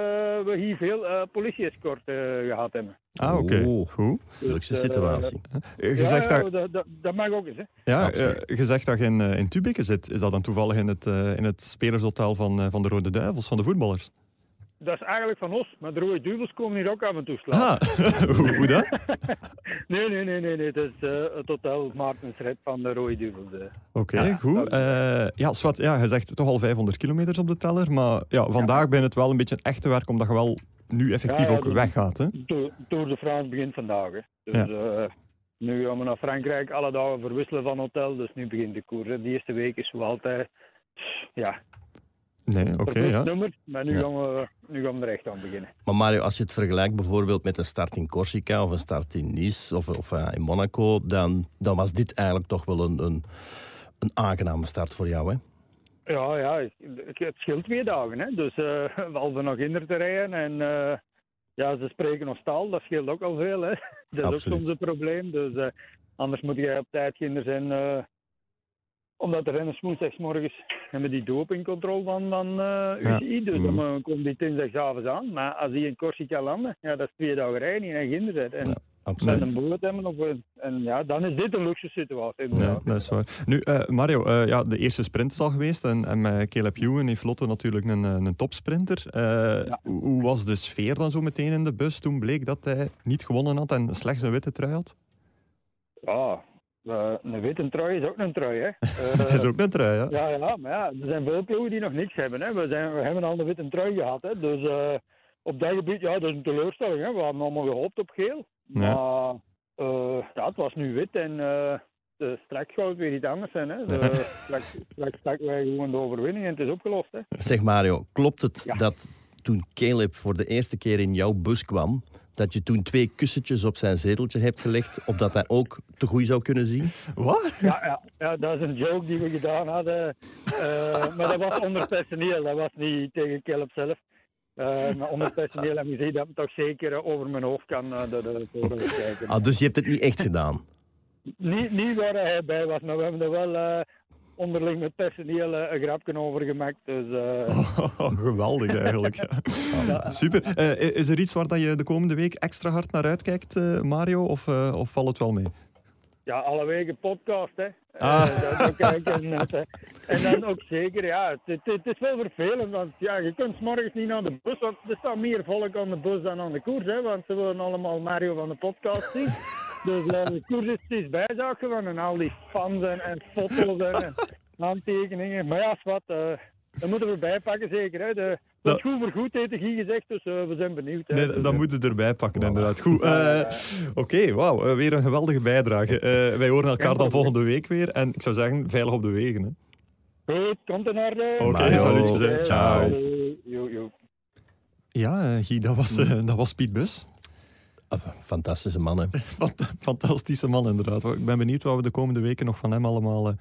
we hier veel eh politie-escort eh, gehad hebben. Ah, oké. Oh. Goed. Eh, situatie. Je Ja, zegt dat, dat, dat, dat mag ook eens, hè. ja, je zegt dat je in, in Tubeke zit. Is dat dan toevallig in het, eh, in het spelershotel van, van de Rode Duivels, van de voetballers? Dat is eigenlijk van ons, maar de rode duvels komen hier ook af en toe slapen. Ah, hoe, hoe dat? Nee, nee, nee, nee, nee, dat is eh, het hotel Maartensred van de rode duvels. eh. Oké, Ja, goed. dat- Eh, ja, Swat, ja, je zegt toch al 500 kilometers op de teller. Maar ja, vandaag ben het wel een beetje een echte werk, omdat je wel nu effectief Ja, ja, ook dat- weggaat. Hè? Tour, Tour de France begint vandaag. Hè. Dus Ja. eh, nu gaan we naar Frankrijk, alle dagen verwisselen van hotel. Dus nu begint de koers. hè. De eerste week is zo altijd ja, Nee, oké, verplicht ja. nummer. Maar nu, Ja. gaan we, nu gaan we er echt aan beginnen. Maar Mario, als je het vergelijkt bijvoorbeeld met een start in Corsica of een start in Nice of, of eh, in Monaco, dan, dan was dit eigenlijk toch wel een, een, een aangename start voor jou, hè? Ja, ja, het scheelt twee dagen. Hè. Dus eh we hadden nog in te rijden. En eh, ja, ze spreken nog taal. Dat scheelt ook al veel. Hè. Dat is ook Absoluut. soms een probleem. Dus eh, anders moet je op tijd ginder zijn. Eh, omdat de renners woensdagsmorgens hebben die dopingcontrole van, van eh, Ja. UCI. Dus Mhm. dan eh, komt die dinsdagsavond aan. Maar als die in Corsica landen, ja, dat is twee dagen rijden en ginder. En met Absoluut. een boot hebben. Of, een- en ja, dan is dit een luxe situatie. Ja, dat is waar. Nu, eh, Mario, eh, ja, de eerste sprint is al geweest. En, en met Caleb Ewan heeft Lotte natuurlijk een, eh, een topsprinter. Eh, hoe, hoe was de sfeer dan zo meteen in de bus toen bleek dat hij niet gewonnen had en slechts een witte trui had? Ja, eh, een witte trui is ook een trui. Hè. Eh, Dat is ook een trui, ja. Ja, ja, maar ja, er zijn veel ploegen die nog niks hebben. Hè. We, zijn, we hebben al de witte trui gehad. Hè. Dus eh, op dat gebied, ja, dat is een teleurstelling. Hè. We hadden allemaal gehoopt op geel. Ja. Maar eh, ja, het was nu wit en eh de straks zou het weer iets anders zijn. Hè. De, straks, straks wij gewoon de overwinning en het is opgelost. Hè. Zeg Mario, klopt het Ja. dat toen Caleb voor de eerste keer in jouw bus kwam, dat je toen twee kussentjes op zijn zeteltje hebt gelegd, opdat hij ook te goed zou kunnen zien? Wat? Ja, ja, ja, dat is een joke die we gedaan hadden. Eh, maar dat was onder personeel, dat was niet tegen Caleb zelf. Eh, maar onder personeel we gezien dat het toch zeker eh, over mijn hoofd kan eh, de, de kijken. Ah, dus je hebt het niet echt gedaan. Niet, niet waar hij bij was, maar we hebben er wel eh, onderling met personeel een grapje over gemaakt. Dus eh, geweldig eigenlijk. Ja. Super. Eh, is er iets waar dat je de komende week extra hard naar uitkijkt, eh, Mario? Of, of valt het wel mee? ja, alle weken podcast, hè. Ah. Dat- net, hè. En dan ook zeker, ja, het, het, het is wel vervelend, want ja, je kunt 's morgens niet naar de bus, want er staat meer volk aan de bus dan aan de koers, hè, want ze willen allemaal Mario van de podcast zien. Dus eh, de koers is bijzaak geworden en al die fans en, en foto's en, en aantekeningen. Maar ja, wat, eh dat moeten we bijpakken zeker, hè. De, dat is goed voor goed, heeft Guy gezegd, dus eh, we zijn benieuwd. Hè. Nee, dat eh, moet je erbij pakken, inderdaad. Goed. eh, Oké, wauw. eh, weer een geweldige bijdrage. Eh, wij horen elkaar dan volgende week weer. En ik zou zeggen, veilig op de wegen. Hè. Goed, komt in orde. Oké, salutjes, hè. Ciao. Jo. Ja, eh, Guy, dat was, eh, dat was Piet Bus. Ah, Fantastische mannen. Fant- Fantastische man, inderdaad. Ik ben benieuwd wat we de komende weken nog van hem allemaal eh,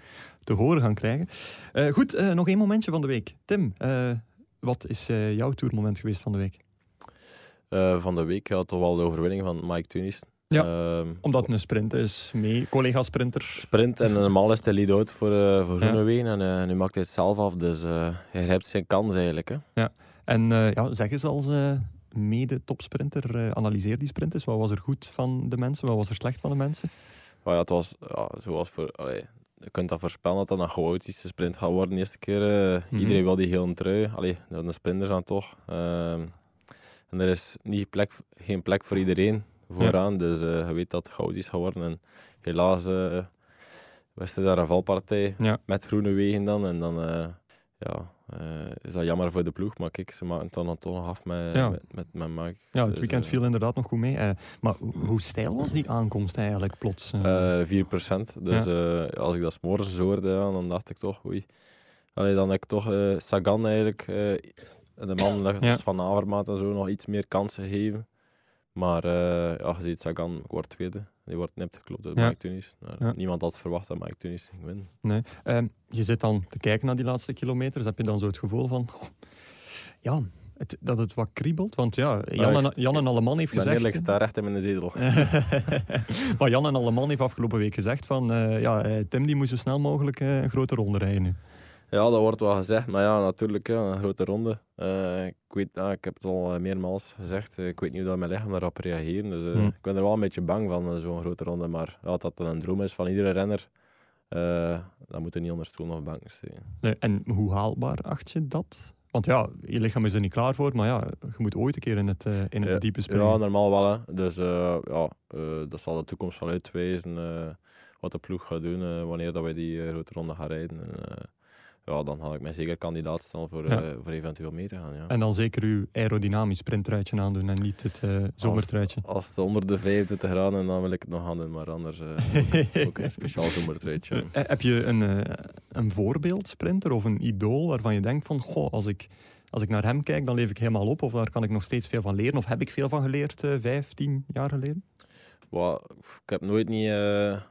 te horen gaan krijgen. Eh, goed, eh, nog één momentje van de week. Tim, eh, wat is eh, jouw tourmoment geweest van de week? Eh, van de week had toch wel de overwinning van Mike Tunis. Ja. Ehm, Omdat het een sprint is, mee, collega-sprinter. sprint en normaal is hij lead-out voor, eh voor Ja. Groenewegen en eh, nu maakt hij het zelf af, dus eh, hij grijpt zijn kans eigenlijk. Hè. En eh, ja, zeg eens als eh, mede-topsprinter, eh, analyseer die sprint eens. Wat was er goed van de mensen, wat was er slecht van de mensen? Maar ja, het was ja, zoals voor... Allee, je kunt dat voorspellen dat dat een chaotische sprint gaat worden de eerste keer. eh, Mhm. Iedereen wil die heel trui. Allee, dat zijn de sprinters dan toch. Ehm, en er is niet plek, geen plek voor iedereen vooraan, dus eh, je weet dat het chaotisch gaat worden. En helaas eh was er daar een valpartij Ja. met groene wegen dan. En dan ja, is dat jammer voor de ploeg, maar kijk, ze maken het dan toch nog af met, Ja. met, met, met Mike. Ja, het Dus, weekend eh, viel inderdaad nog goed mee. Eh, maar hoe- stijl was die aankomst eigenlijk plots? eh? Eh 4%. Dus eh, als ik dat 's morgens hoorde, dan dacht ik toch, oei. Allee, dan heb ik toch eh, Sagan eigenlijk, eh, en de man dat Ja. van Avermaat en zo, nog iets meer kansen gegeven. Maar eh ja, je ziet Sagan, ik word tweede. Die wordt nipt geklopt door Ja. Mike Tunis. Ja. Niemand had verwacht dat Mike Tunis ging winnen. Nee. Ehm, je zit dan te kijken naar die laatste kilometers. Heb je dan zo het gevoel van... ja, het, dat het wat kriebelt? Want ja, Jan, en, Jan en Alleman heeft gezegd... ik sta recht in mijn zetel. maar Jan en Alleman heeft afgelopen week gezegd van... eh, ja, eh, Tim die moest zo snel mogelijk eh, een grote ronde rijden nu. Ja, dat wordt wel gezegd. Maar ja, natuurlijk, ja, een grote ronde. Eh, ik, weet, ja, ik heb het al eh, meermaals gezegd. eh, ik weet niet hoe dat mijn lichaam daarop reageren. Dus, Hmm. Ik ben er wel een beetje bang van, zo'n grote ronde. Maar ja, dat dat een droom is van iedere renner, eh dan moet er niet onder stoel of bank steken. Nee, en hoe haalbaar acht je dat? Want ja, je lichaam is er niet klaar voor, maar ja, je moet ooit een keer in het, in het Ja, diepe springen. Ja, normaal wel. Hè. Dus ja, dat zal de toekomst wel uitwijzen. wat de ploeg gaat doen wanneer dat wij die grote ronde gaan rijden. En, ja, dan ga ik mij zeker kandidaat stellen voor, Ja. eh, voor eventueel mee te gaan. Ja. En dan zeker uw aerodynamisch sprinttruitje aandoen en niet het eh zomertruitje. Als het onder de 25 graden, dan wil ik het nog aan doen. Maar anders eh, ook, een speciaal zomertruitje. Heb je een, een voorbeeldsprinter of een idool waarvan je denkt van, goh, als ik, als ik naar hem kijk, dan leef ik helemaal op. Of daar kan ik nog steeds veel van leren. Of heb ik veel van geleerd vijf, tien jaar geleden? Wel, ik heb nooit niet,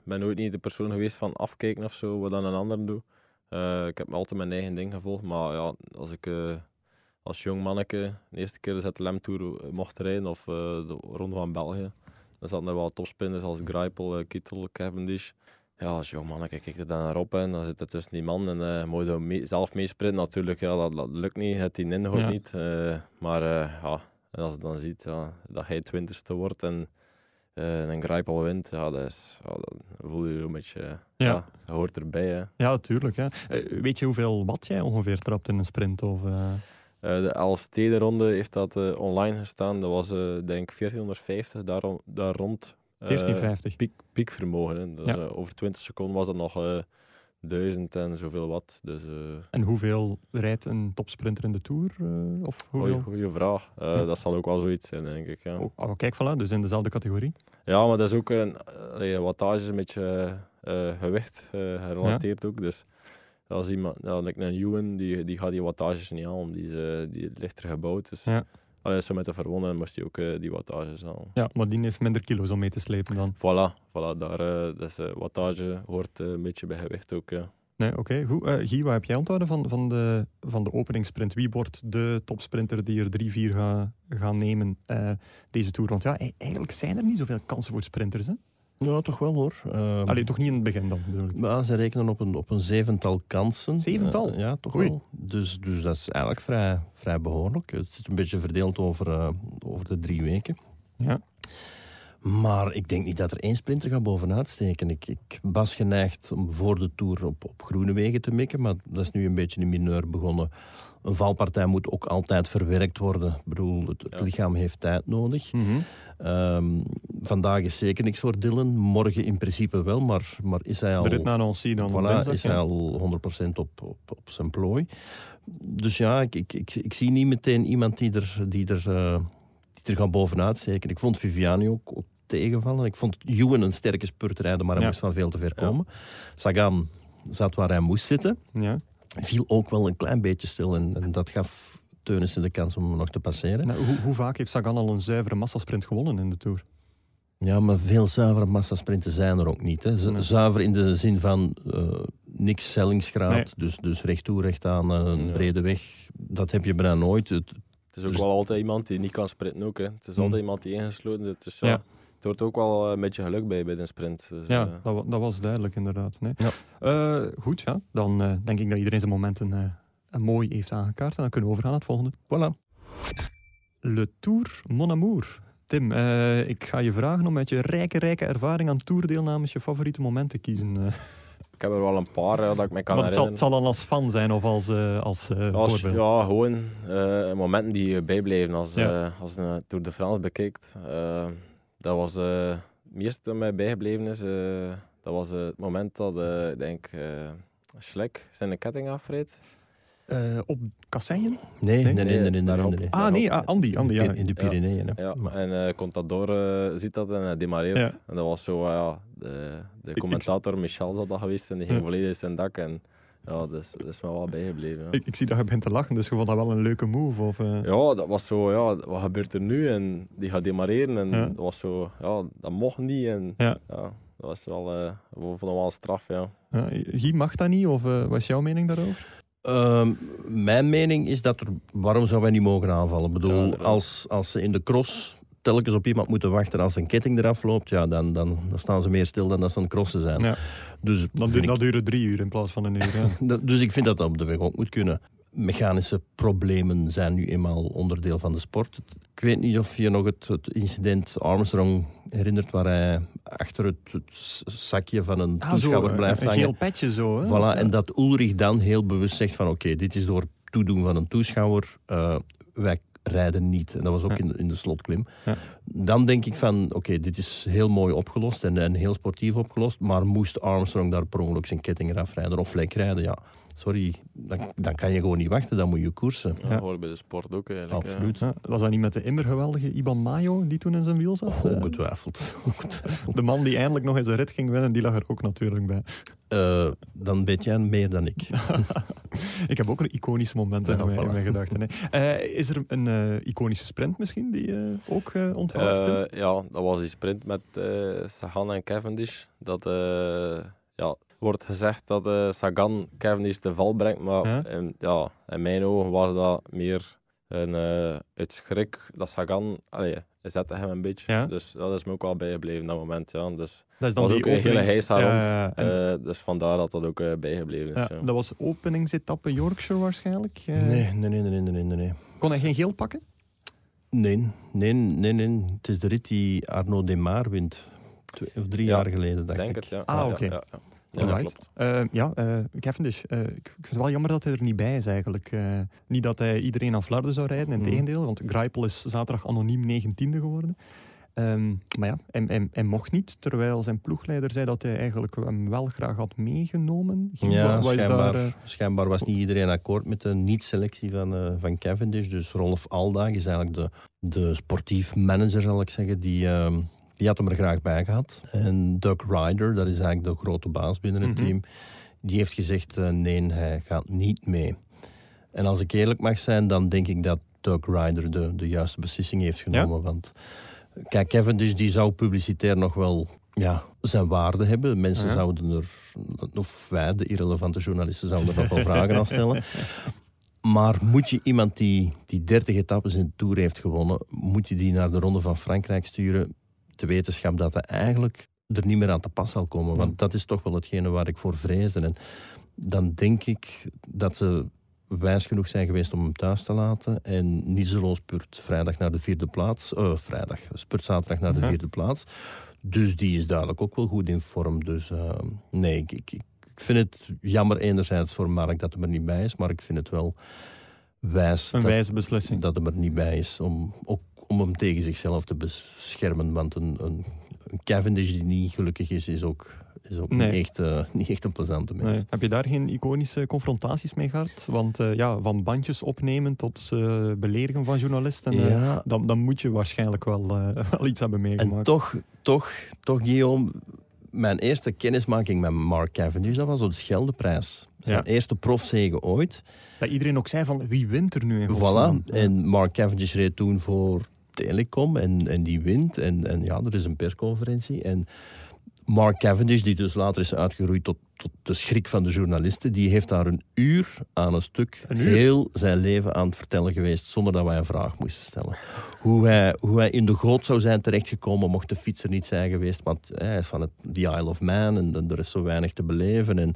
ben nooit niet de persoon geweest van afkijken of zo, wat dan een ander doet. Eh, ik heb altijd mijn eigen ding gevolgd. Maar ja, als ik eh, als jong manneke de eerste keer de ZLM Tour mocht rijden, of eh, de Ronde van België, dan zaten er wel topspinners als Greipel, eh, Kittel, Cavendish. Ja, als jong manneke kijk je daar naar op en dan zit er tussen die man en eh moet je mee- zelf meesprinten. Natuurlijk, ja, dat, dat lukt niet, het die in Ja. niet. eh, maar eh, ja, en als je dan ziet ja, dat hij twintigste wordt en eh een Greipel wint, ja, dan voel je je een beetje, eh, Ja. hoort erbij. Hè. Ja, natuurlijk. Hè. Eh, weet je hoeveel watt jij ongeveer trapt in een sprint? Of, de Elfstede ronde heeft dat online gestaan. Dat was denk ik 1450, daar, daar rond. eh, 1450. piek, piekvermogen. Hè. Dus, Ja. over 20 seconden was dat nog 1000 en zoveel watt. Dus eh En hoeveel rijdt een topsprinter in de Tour? eh, of hoeveel? goede vraag. Eh, Ja. Dat zal ook wel zoiets zijn, denk ik. Ja, Oh, oh, kijk, voilà, dus in dezelfde categorie. ja maar dat is ook een allee, wattage, is een beetje gewicht gerelateerd ook. Dus als iemand, ja, like een Ewan, die, die gaat die wattages niet aan, die, is, die is lichter gebouwd. Dus Ja. Allee, zo met de verwonnen moest hij ook eh, die wattages aan. Ja, maar die heeft minder kilo's om mee te slepen dan. Voilà, voilà daar, dus, eh, wattage hoort een beetje bij gewicht ook. Ja. Nee, oké, goed. Guy, wat heb jij onthouden van, van, de, van de openingssprint? Wie wordt de topsprinter die er drie, vier gaat gaan nemen deze Tour? Want ja, e- eigenlijk zijn er niet zoveel kansen voor sprinters. Hè? Ja, toch wel hoor. Ehm, Allee, toch niet in het begin dan, bedoel ik. Maar ze rekenen op een, op een zevental kansen. Zevental? Eh, ja, toch Oei. wel. Dus, dus dat is eigenlijk vrij, vrij behoorlijk. Het zit een beetje verdeeld over, eh, over de drie weken. Ja. Maar ik denk niet dat er één sprinter gaat bovenuit steken. Ik, ik was geneigd om voor de Tour op, op groene wegen te mikken, maar dat is nu een beetje in mineur begonnen. Een valpartij moet ook altijd verwerkt worden. Ik bedoel, het, lichaam heeft tijd nodig. Mhm. Ehm, vandaag is zeker niks voor Dylan. Morgen in principe wel, maar, maar is hij al... De rit naar Nancy dan. Voilà, is hij al 100% op, op, op zijn plooi. Dus ja, ik, ik, ik, ik zie niet meteen iemand die er, die er, eh, die er gaat bovenuit steken. Ik vond Viviani ook, ook tegenvallen. Ik vond Ewan een sterke spurt rijden, maar hij Ja. moest van veel te ver Ja. komen. Sagan zat waar hij moest zitten. Ja. viel ook wel een klein beetje stil. En, en dat gaf Teunissen de kans om nog te passeren. Nou, hoe, hoe vaak heeft Sagan al een zuivere massasprint gewonnen in de Tour? Ja, maar veel zuivere massasprinten zijn er ook niet. Hè. Zu- Nee. Zuiver in de zin van eh, niks zellingsgraad, Nee. dus, dus recht toe, recht aan, eh, een Ja. brede weg. Dat heb je bijna nooit. Het, Het is ook Dus- wel altijd iemand die niet kan sprinten ook. Hè. Het is Hmm. altijd iemand die ingesloten zit. Dus ja, Ja. Het hoort ook wel een beetje geluk bij bij de sprint. Dus, Ja, eh, dat, dat was duidelijk inderdaad. Nee. Ja. Eh, goed, ja. dan eh, denk ik dat iedereen zijn momenten eh, een mooi heeft aangekaart. En dan kunnen we overgaan naar het volgende. voilà. Le Tour Mon Amour. Tim, eh, ik ga je vragen om uit je rijke, rijke ervaring aan tourdeelnames je favoriete momenten te kiezen. eh. ik heb er wel een paar eh, dat ik me kan maar het zal, het zal dan als fan zijn of als, eh, als eh, Als, voorbeeld. ja, gewoon eh, momenten die je bijblijven als, Ja. eh, als een Tour de France bekijkt. Dat was eh, het meeste dat mij bijgebleven is. eh, dat was eh, het moment dat eh, ik denk eh Schlek zijn ketting afreed. Eh, op kasseien? Nee, nee, Nee? nee, nee, nee, nee, daarop. nee, nee. Ah nee, ah, Andy. Andy ja. In de Pyreneeën. Ja, en eh Contador eh, ziet dat en hij demareert. Ja. En dat was zo, eh, ja, de, de commentator Michel zat dat geweest en die ging Ja. volledig in zijn dak. En ja, dat is, dat is me wel bijgebleven. Ja. Ik, ik zie dat je begint te lachen, dus je vond dat wel een leuke move. Of, eh, Ja, dat was zo, ja, wat gebeurt er nu? En die gaat demareren en Ja. dat was zo, ja, dat mocht niet. En Ja. dat was wel, eh we vonden wel een straf, ja. ja, Guy, mag dat niet? Of eh, wat is jouw mening daarover? Ehm, mijn mening is dat er. Waarom zou wij niet mogen aanvallen? Ik bedoel, als, als ze in de cross telkens op iemand moeten wachten als een ketting eraf loopt, ja, dan, dan, dan staan ze meer stil dan dat ze aan het crossen zijn. Ja. Dus, Dan duurt dat duren drie uur in plaats van een uur. Ja. dus ik vind dat dat op de weg ook moet kunnen. Mechanische problemen zijn nu eenmaal onderdeel van de sport. Ik weet niet of je nog het, het incident Armstrong herinnert, waar hij achter het, het zakje van een Ah, toeschouwer zo, blijft een hangen. geel petje zo. Hè? Voilà, eh, en dat Ulrich dan heel bewust zegt van oké, dit is door toedoen van een toeschouwer, eh, wij rijden niet. En dat was ook Ja. in, de- in de slotklim. Ja. Dan denk ik van oké, dit is heel mooi opgelost en, en heel sportief opgelost, maar moest Armstrong daar per ongeluk zijn ketting eraf rijden of lek rijden, ja, sorry, dan, dan kan je gewoon niet wachten, dan moet je koersen. Dat Ja. hoort bij de sport ook eigenlijk. Absoluut. Ja, was dat niet met de immer geweldige Iban Mayo die toen in zijn wiel zat? Eh, Ongetwijfeld. Ongetwijfeld. de man die eindelijk nog eens een rit ging winnen, die lag er ook natuurlijk bij. Eh, dan weet jij meer dan ik. Ik heb ook een iconische moment in, Ja, mijn, in voilà. mijn gedachten. hè. Eh, is er een eh, iconische sprint misschien die je ook eh onthoudt? Eh, ja, dat was die sprint met eh, Sagan en Cavendish. Dat eh, ja, wordt gezegd dat eh, Sagan Cavendish de val brengt, maar Ja. in, ja, in mijn ogen was dat meer een eh uit schrik dat Sagan, allee, hij zette hem een beetje. Ja. Dus dat is me ook wel bijgebleven dat moment. Ja. Dus, dat is was ook een hele heisa rond. Ja. En, eh, dus vandaar dat dat ook bijgebleven is. ja, ja. dat was openingsetappe Yorkshire waarschijnlijk. Nee, nee, nee, nee, nee, nee, nee. Kon hij geen geel pakken? Nee, nee, nee, nee. Het is de rit die Arnaud Demar wint. Twee of drie Ja, jaar geleden, dacht denk ik. het, ja. Ah, Ja, oké. Ja, ja, dat klopt. Eh, ja, eh, Cavendish. eh, ik, ik vind het wel jammer dat hij er niet bij is eigenlijk. Eh, niet dat hij iedereen aan Flarden zou rijden, in Mhm. tegendeel. Want Greipel is zaterdag anoniem 19e geworden. Ehm, maar ja, hij, hij, hij mocht niet, terwijl zijn ploegleider zei dat hij eigenlijk hem wel graag had meegenomen. Ja, wat- wat is schijnbaar, daar, schijnbaar was niet iedereen akkoord met de niet-selectie van, van Cavendish. Dus Rolf Aldag is eigenlijk de, de sportief manager, zal ik zeggen, die, ehm, die had hem er graag bij gehad. En Doug Ryder, dat is eigenlijk de grote baas binnen het Mhm. team, die heeft gezegd eh, nee, hij gaat niet mee. En als ik eerlijk mag zijn, dan denk ik dat Doug Ryder de, de juiste beslissing heeft genomen. Want kijk, Cavendish die zou publicitair nog wel ja, zijn waarde hebben. Mensen Ja. zouden er, of wij, de irrelevante journalisten, zouden er nog wel vragen aan stellen. Maar moet je iemand die, die 30 etappes in de Tour heeft gewonnen, moet je die naar de Ronde van Frankrijk sturen? De wetenschap dat hij eigenlijk er niet meer aan te pas zal komen. Want dat is toch wel hetgene waar ik voor vreesde. En dan denk ik dat ze wijs genoeg zijn geweest om hem thuis te laten. En niet zo spurt vrijdag naar de vierde plaats. eh, vrijdag, spurt zaterdag naar de vierde plaats. Dus die is duidelijk ook wel goed in vorm. Dus eh, nee, ik, ik, ik vind het jammer enerzijds voor Mark dat hij er niet bij is. Maar ik vind het wel wijs een dat, wijze beslissing. dat hij er niet bij is. Om, ook om hem tegen zichzelf te beschermen. Want een, een, een Cavendish die niet gelukkig is, is ook, is ook Nee. niet, echt, eh, niet echt een plezante mens. Nee. Heb je daar geen iconische confrontaties mee gehad? Want eh, ja, van bandjes opnemen tot eh, beledigen van journalisten, Ja, dan, dan moet je waarschijnlijk wel, wel iets hebben En meegemaakt. toch, toch, toch, Guillaume, mijn eerste kennismaking met Mark Cavendish, dat was op de Scheldeprijs. Zijn Ja. eerste profzege ooit. Dat iedereen ook zei van wie wint er nu in Voilà. godsnaam? En Mark Cavendish reed toen voor Telecom en, en die wint. En, en ja, er is een persconferentie. En Mark Cavendish, die dus later is uitgeroeid tot, tot de schrik van de journalisten, die heeft daar een uur aan een stuk Een heel zijn leven aan het vertellen geweest, zonder dat wij een vraag moesten stellen. Hoe hij, hoe hij in de goot zou zijn terechtgekomen, mocht de fietser niet zijn geweest, want hij is van het The Isle of Man en, en er is zo weinig te beleven. En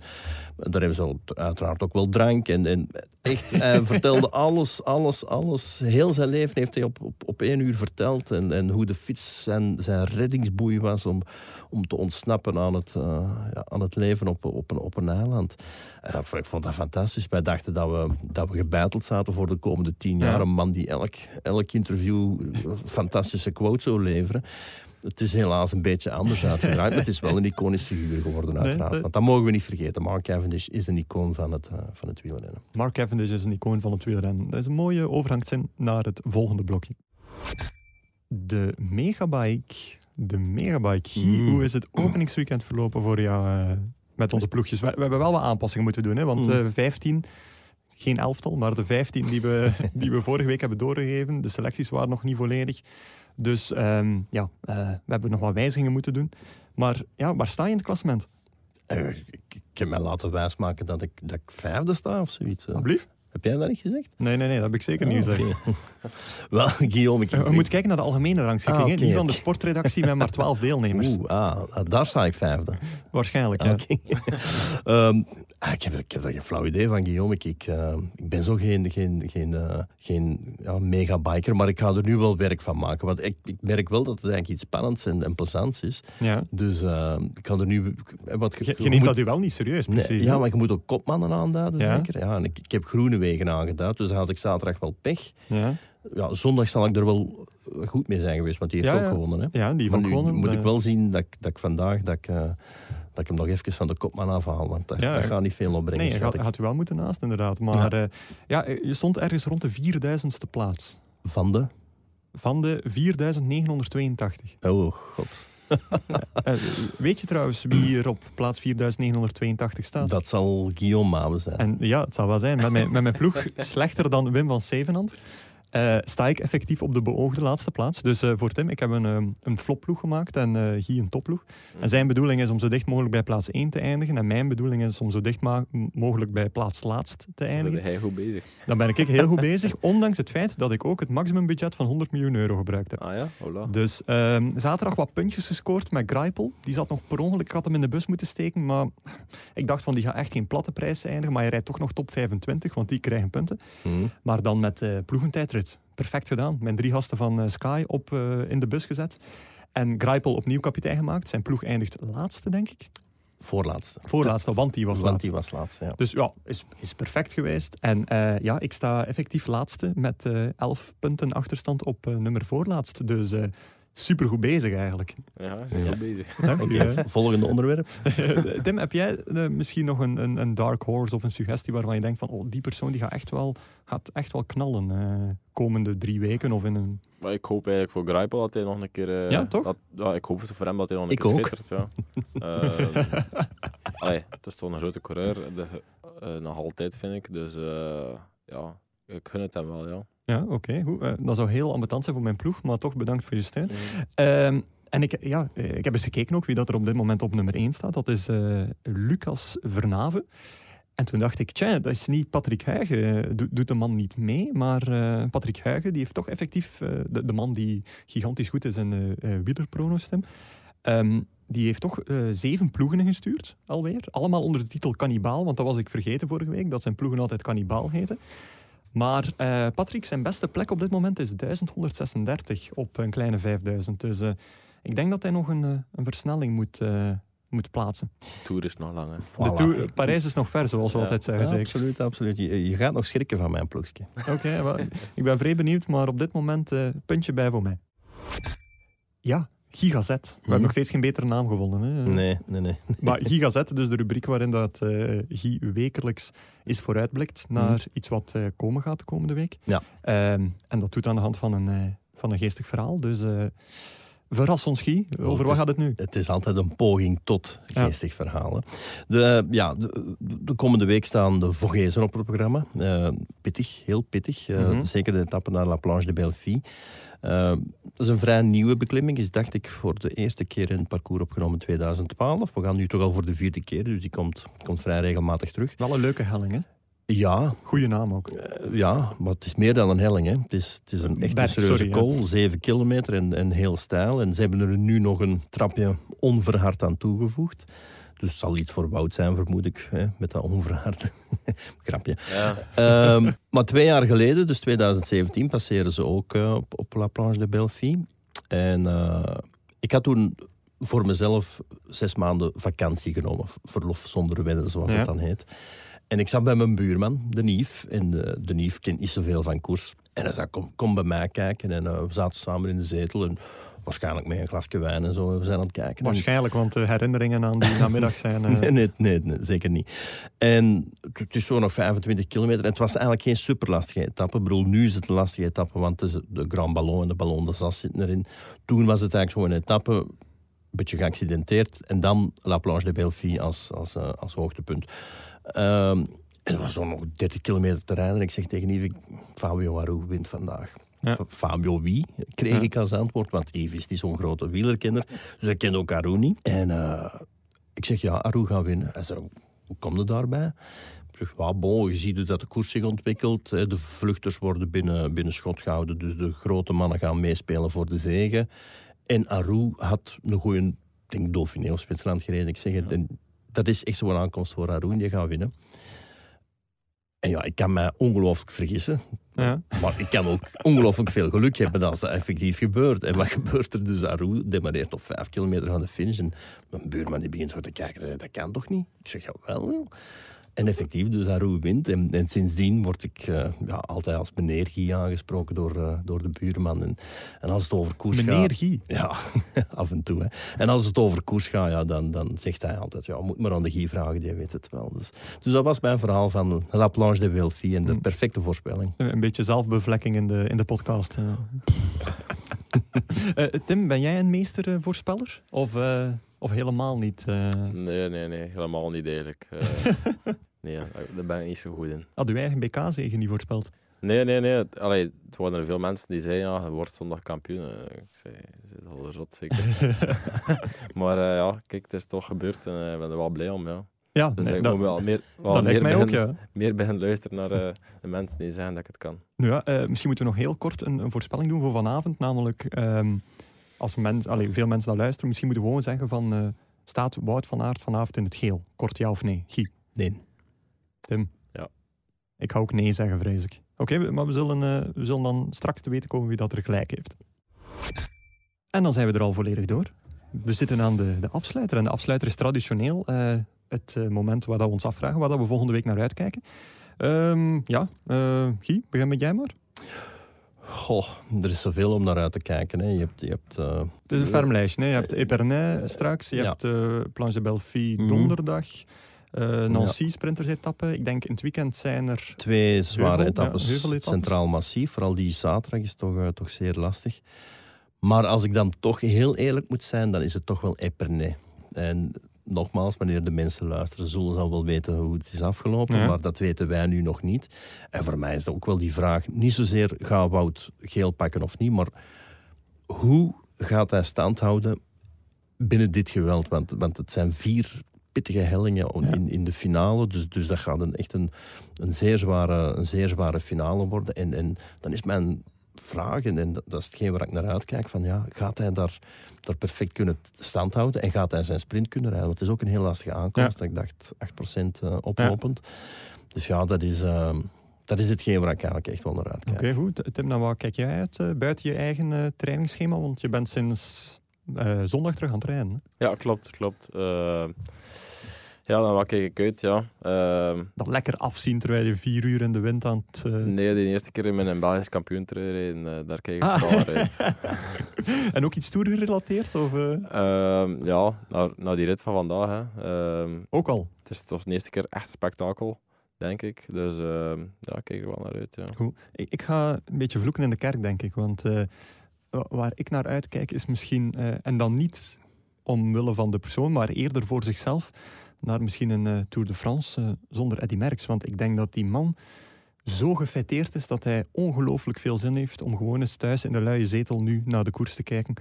daar hebben ze uiteraard ook wel drank. En, en echt, hij vertelde alles, alles, alles. Heel zijn leven heeft hij op, op, op één uur verteld. En, en hoe de fiets zijn, zijn reddingsboei was om, om te ontsnappen aan het, eh, ja, aan het leven op, op, een, op een eiland. En ik vond dat fantastisch. Wij dachten dat we, dat we gebeiteld zaten voor de komende tien jaar. Ja. Een man die elk, elk interview fantastische quotes zou leveren. Het is helaas een beetje anders uitgedraaid, maar het is wel een iconische figuur geworden, uiteraard. nee. Want dat mogen we niet vergeten. Mark Cavendish is een icoon van het, eh, van het wielrennen. Mark Cavendish is een icoon van het wielrennen. Dat is een mooie overgangszin naar het volgende blokje. De Megabike. De Megabike. Mm. Hoe is het openingsweekend verlopen voor jou eh, met onze ploegjes? We, we hebben wel wat aanpassingen moeten doen, hè, want Mm. eh 15, geen elftal, maar de 15 die we, die we vorige week hebben doorgegeven, de selecties waren nog niet volledig. Dus ehm, ja, eh, we hebben nog wat wijzigingen moeten doen. Maar ja, waar sta je in het klassement? Eh, ik, ik heb mij laten wijsmaken dat ik, dat ik vijfde sta of zoiets. eh. Alblieft? Heb jij dat niet gezegd? Nee, nee, nee, dat heb ik zeker niet Ah, gezegd. wel, Guillaume, ik... We moeten kijken naar de algemene rangschikking. Ah, Die van de sportredactie met maar 12 deelnemers. Oeh, ah, daar sta ik vijfde. Waarschijnlijk, ja. Oké. Ehm, ah, ik, heb, ik heb er geen flauw idee van, Guillaume. Ik, ik, eh, ik ben zo geen, geen, geen, eh, geen ja, megabiker, maar ik ga er nu wel werk van maken. Want ik, ik merk wel dat het eigenlijk iets spannends en, en plezants is. ja. Dus eh, ik ga er nu... eh, Wat, Je, je je neemt moet- dat u wel niet serieus, Nee, precies. ja, hè? maar je moet ook kopmannen aanduiden, Ja. zeker. Ja, en ik, ik heb groene wegen aangeduid, dus dan had ik zaterdag wel pech. ja. Ja, zondag zal ik er wel goed mee zijn geweest, want die heeft Ja, ook gewonnen. Hè. ja, die Maar nu gewonnen. moet eh, ik wel zien dat ik, dat ik vandaag dat ik, eh, dat ik hem nog even van de kopman afhaal. Want dat, Ja, dat gaat niet veel opbrengen, Nee, had, had u wel moeten naast, inderdaad. Maar ja. ja, je stond ergens rond de 4000ste plaats. Van de... Van de 4982. Oh, god. Eh, weet je trouwens wie er op plaats 4982 staat? Dat zal Guillaume zijn. En ja, het zal wel zijn. Met mijn, met mijn ploeg slechter dan Wim van Zevenand. Eh, sta ik effectief op de beoogde laatste plaats. Dus eh, voor Tim, ik heb een, ehm, een flopploeg gemaakt en eh Guy een topploeg. En zijn bedoeling is om zo dicht mogelijk bij plaats 1 te eindigen. En mijn bedoeling is om zo dicht mogelijk bij plaats laatst te Dan eindigen. ben hij goed bezig. Dan ben ik heel goed bezig, ondanks het feit dat ik ook het maximumbudget van 100 miljoen euro gebruikt heb. Ah ja, voilà. Dus ehm, zaterdag wat puntjes gescoord met Greipel. Die zat nog per ongeluk, ik had hem in de bus moeten steken. Maar ik dacht van, die gaat echt geen platte prijs eindigen. Maar hij rijdt toch nog top 25, want die krijgen punten. Hm. Maar dan met ploegentijdrit. Perfect gedaan. Mijn drie gasten van eh, Sky op eh, in de bus gezet. En Greipel opnieuw kapitein gemaakt. Zijn ploeg eindigt laatste, denk ik. Voorlaatste. Voorlaatste, want die was laatste. was laatste, ja. Dus ja, is, is perfect geweest. En eh, ja, ik sta effectief laatste met 11 punten achterstand op nummer voorlaatst. Dus supergoed bezig eigenlijk. Ja, heel Ja. bezig. Dank hè. volgende onderwerp. Tim, heb jij eh, misschien nog een, een, een dark horse of een suggestie waarvan je denkt van oh, die persoon die gaat echt wel, gaat echt wel knallen eh, komende drie weken of in een... Maar ik hoop eigenlijk voor Greipel dat hij nog een keer... eh, Ja, toch? Dat, ja, ik hoop voor hem dat hij nog een Ik keer ook. schittert. Ja. Allee, het is toch een grote coureur. De, eh, nog altijd, vind ik. Dus eh, ja, ik gun het hem wel, ja. Ja, oké, goed. Eh, dat zou heel ambetant zijn voor mijn ploeg, maar toch bedankt voor je steun. Ehm, en ik, ja, eh, ik heb eens gekeken ook wie dat er op dit moment op nummer 1 staat. Dat is eh, Lucas Vernaven. En toen dacht ik, tja, dat is niet Patrick Huigen. Do- doet de man niet mee, maar Patrick Huigen die heeft toch effectief, de, de man die gigantisch goed is in uh, wielerpronostem, Ehm, die heeft toch zeven ploegen gestuurd, alweer. Allemaal onder de titel Cannibaal, want dat was ik vergeten vorige week, dat zijn ploegen altijd Cannibaal heten. Maar eh, Patrick, zijn beste plek op dit moment is 1136 op een kleine 5000. Dus eh, ik denk dat hij nog een, eh, een versnelling moet, eh, moet plaatsen. De Tour is nog lang, hè. De. Tour, Parijs is nog ver, zoals we Ja. altijd zeggen. Ja, zeker. absoluut, absoluut. Je, je gaat nog schrikken van mijn ploegje. Oké, ik ben vrij benieuwd, maar op dit moment eh, puntje bij voor mij. Ja, Gigazet. We hebben nog steeds geen betere naam gevonden. Hè? Nee, nee, nee. Maar Gigazet, dus de rubriek waarin dat eh Guy wekelijks is vooruitblikt naar iets wat eh, komen gaat de komende week. Ja. Ehm, en dat doet aan de hand van een, eh, van een geestig verhaal. Dus Verras ons, Guy. Over het wat is- gaat het nu? Het is altijd een poging tot Ja. geestig verhalen. De, ja, de, de komende week staan de Vogezen op het programma. Eh, pittig, heel pittig. Eh, Mhm. Zeker de etappe naar La Planche de Belleville. Eh, dat is een vrij nieuwe beklimming. Is, dacht ik, voor de eerste keer in het parcours opgenomen in 2012. We gaan nu toch al voor de vierde keer, dus die komt, komt vrij regelmatig terug. Wel een leuke helling, hè? Ja, Goeie naam ook. eh, ja, maar het is meer dan een helling. Hè. Het, is, het is een echt Berg, serieuze sorry, kool, zeven kilometer en, en heel stijl. En ze hebben er nu nog een trapje onverhard aan toegevoegd. Dus het zal iets voor Wout zijn, vermoed ik, hè, met dat onverhard. Grapje. Ja, Ehm, maar twee jaar geleden, dus 2017, passeren ze ook eh, op, op La Planche de Belleville. En eh, ik had toen voor mezelf zes maanden vakantie genomen. Verlof zonder wedden, zoals Ja. het dan heet. En ik zat bij mijn buurman, de Nief. En de, de Nief kent niet zoveel van koers. En hij zei, kom, kom bij mij kijken. En eh, we zaten samen in de zetel. En waarschijnlijk met een glasje wijn en zo. We zijn aan het kijken. En- Waarschijnlijk, want de herinneringen aan die namiddag zijn... eh, Nee, nee, nee, nee, zeker niet. En het- is zo nog 25 kilometer. En het was eigenlijk geen superlastige etappe. Ik bedoel, nu is het een lastige etappe, want de Grand Ballon en de Ballon de Sas zitten erin. Toen was het eigenlijk gewoon een etappe, een beetje geaccidenteerd. En dan La Planche de Belleville als, als, eh, als hoogtepunt. Ehm, en er was zo nog 30 kilometer te rijden. En ik zeg tegen Yves, Fabio Aru wint vandaag. Ja. Fabio wie? kreeg Ja. ik als antwoord. Want Yves is zo'n grote wielerkenner. Dus hij kende ook Aru niet. En eh, ik zeg, ja, Aru gaat winnen. Hij zei, hoe kom je daarbij? Ja, bon, je ziet dat de koers zich ontwikkelt. De vluchters worden binnen, binnen schot gehouden. Dus de grote mannen gaan meespelen voor de zegen. En Aru had een goede, ik denk Dauphiné of Zwitserland gereden. Ik zeg het, dat is echt zo'n aankomst voor Aru en die gaat winnen. En ja, ik kan mij ongelooflijk vergissen. ja. Maar ik kan ook ongelooflijk veel geluk hebben als dat effectief gebeurt. En wat gebeurt er dus? Demareert op vijf kilometer van de finish. En mijn buurman die begint zo te kijken, dat, dat kan toch niet? Ik zeg, ja wel. En effectief, dus Aru wint. En, en sindsdien word ik eh, ja, altijd als meneer Guy aangesproken door, eh, door de buurman. En, en als het over koers gaat... Meneer Guy. Ja, af en toe. Hè. En als het over koers gaat, ja, dan, dan zegt hij altijd... Ja, moet maar aan de Guy vragen, die weet het wel. Dus, dus dat was mijn verhaal van La Planche de Belleville en de Mm. perfecte voorspelling. Een beetje zelfbevlekking in de, in de podcast. eh. Eh, Tim, ben jij een meestervoorspeller? Of, eh, of helemaal niet? eh? nee, nee, nee, helemaal niet eigenlijk. Eh, nee, daar- daar ben ik niet zo goed in. Had uw eigen BK-zegen niet voorspeld? Nee, nee, nee. Het, allee, het waren er veel mensen die zeiden, ja, je wordt zondag kampioen. Eh, Ik zei, je zit al zot, zeker. maar eh, ja, kijk, het is toch gebeurd en eh, ik ben er wel blij om, ja. Ja, Dus nee, ik dat, moet wel meer, wel dat lijkt meer, mij ook, beginnen, ja. meer beginnen luisteren naar eh, de mensen die zeggen dat ik het kan. Nu ja, eh, misschien moeten we nog heel kort een, een voorspelling doen voor vanavond. Namelijk, ehm, als mens, allee, veel mensen dat luisteren, misschien moeten we gewoon zeggen van... eh, staat Wout van Aert vanavond in het geel? Kort ja of nee? Guy, Nee. Tim? Ja. Ik ga ook nee zeggen, vrees ik. Oké, we- maar we zullen, eh, we zullen dan straks te weten komen wie dat er gelijk heeft. En dan zijn we er al volledig door. We zitten aan de, de afsluiter. En de afsluiter is traditioneel eh, het eh, moment waar dat we ons afvragen, waar dat we volgende week naar uitkijken. Ehm, ja, eh Guy, begin met jij maar. Goh, er is zoveel om naar uit te kijken. Hè. Je hebt... Je hebt eh, Het is een ferm lijstje. hè. Je hebt Epernay straks, je Ja. hebt eh Planche de Mhm. donderdag, Nancy sprintersetappe. Ik denk in het weekend zijn er... twee zware Heuvel, etappes, centraal massief. Vooral die zaterdag is toch, eh, toch zeer lastig. Maar als ik dan toch heel eerlijk moet zijn, dan is het toch wel Epernay. En nogmaals, wanneer de mensen luisteren, zullen ze al wel weten hoe het is afgelopen. Ja. Maar dat weten wij nu nog niet. En voor mij is dat ook wel die vraag, niet zozeer gaat Wout geel pakken of niet, maar hoe gaat hij stand houden binnen dit geweld? Want, want het zijn vier pittige hellingen Ja. in, in de finale. Dus, dus dat gaat een, echt een, een, zeer zware, een zeer zware finale worden. En, en dan is mijn vraag, en, en dat dat is hetgeen waar ik naar uitkijk, van ja, gaat hij daar, daar perfect kunnen stand houden en gaat hij zijn sprint kunnen rijden? Want het is ook een heel lastige aankomst. Ik dacht 8% eh, oplopend. Dus ja, dat is, eh, dat is hetgeen waar ik eigenlijk echt wel naar uitkijk. Oké, goed. Tim, dan waar kijk jij uit eh, buiten je eigen trainingsschema? Want je bent sinds eh, zondag terug aan het rijden. hè? Ja, klopt, klopt. Eh, ja, dan wat kijk ik uit, ja. Ehm, Dat lekker afzien terwijl je vier uur in de wind aan het... eh, nee, de eerste keer in een Belgisch kampioen rijden, daar kijk ik Ah. wel naar uit. en ook iets toer gerelateerd? Of, eh? Ehm, ja, naar, naar die rit van vandaag. Hè. Ehm, Ook al. het is toch de eerste keer echt spektakel, denk ik. Dus ehm, ja, ik kijk er wel naar uit. Ja. Goed. Ik, ik ga een beetje vloeken in de kerk, denk ik. Want waar ik naar uitkijk is misschien, eh, en dan niet omwille van de persoon, maar eerder voor zichzelf, naar misschien een uh, Tour de France uh, zonder Eddy Merckx. Want ik denk dat die man zo gefeteerd is dat hij ongelooflijk veel zin heeft om gewoon eens thuis in de luie zetel nu naar de koers te kijken.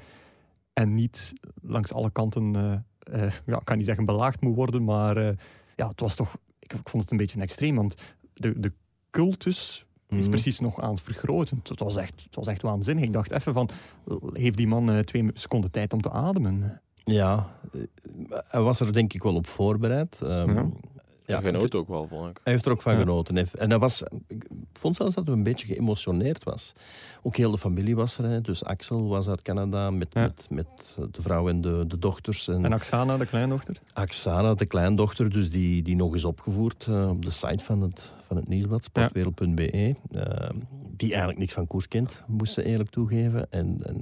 En niet langs alle kanten, ja, ik kan niet zeggen belaagd moet worden, maar ja, het was toch, ik, vond het een beetje extreem, want de, de cultus is mhm. precies nog aan het vergroten. Het was, echt, het was echt waanzinnig. Ik dacht even van, heeft die man twee seconden tijd om te ademen? Ja, hij was er denk ik wel op voorbereid. Um, ja, genoot ook wel, vond ik. Hij heeft er ook van genoten. En hij was, ik vond zelfs dat hij een beetje geëmotioneerd was. Ook heel de familie was er. Hè. Dus Axel was uit Canada met, met, met de vrouw en de, de dochters. En, en Axana, de kleindochter? Axana, de kleindochter, dus die, die nog is opgevoerd uh, op de site van het, van het nieuwsblad, sportwereld.be. Uh, die eigenlijk niks van koers kent, moest ze eerlijk toegeven. En, en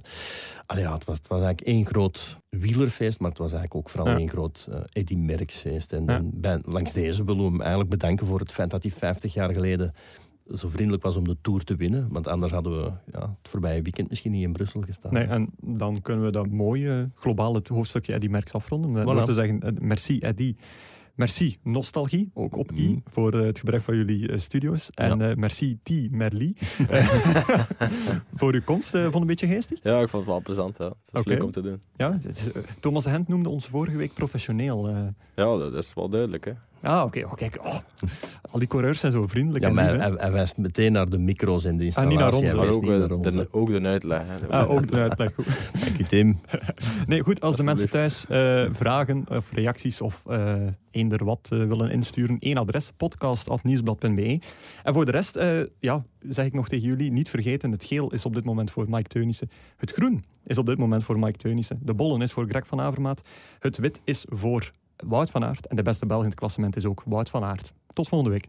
ja, het, was, het was eigenlijk één groot wielerfeest, maar het was eigenlijk ook vooral één groot uh, Eddy Merckx-feest. En, en bij, langs deze willen we hem eigenlijk bedanken voor het feit dat hij 50 jaar geleden zo vriendelijk was om de Tour te winnen. Want anders hadden we ja, het voorbije weekend misschien niet in Brussel gestaan. Nee, en dan kunnen we dat mooie globale hoofdstukje Eddy Merckx afronden. Voilà. Door te zeggen, eh, merci Eddy. Merci Nostalgie, ook op I, mm. voor uh, het gebruik van jullie uh, studio's. En ja. uh, merci T. Merli voor uw komst. vond het een beetje geestig? Ja, ik vond het wel plezant. Ja. Het is okay. leuk om te doen. Ja, Thomas Hent noemde ons vorige week professioneel. Ja, dat is wel duidelijk. Hè. Ah, oké. Okay. Oh, kijk, oh, al die coureurs zijn zo vriendelijk. Ja, maar hij, hij, wijst meteen naar de micro's in de installatie. Ah, niet naar ons. Maar ook, niet naar ons, de, ook de uitleg. Ah, ook de uitleg. Goed. Dank je, Tim. nee, goed. Als de mensen thuis uh, vragen of reacties of uh, eender wat uh, willen insturen, één adres, podcast.nieuwsblad.be. En voor de rest, ja, zeg ik nog tegen jullie, niet vergeten, het geel is op dit moment voor Mike Teunissen. Het groen is op dit moment voor Mike Teunissen. De bollen is voor Greg van Avermaat. Het wit is voor Wout van Aert. En de beste Belg in het klassement is ook Wout van Aert. Tot volgende week.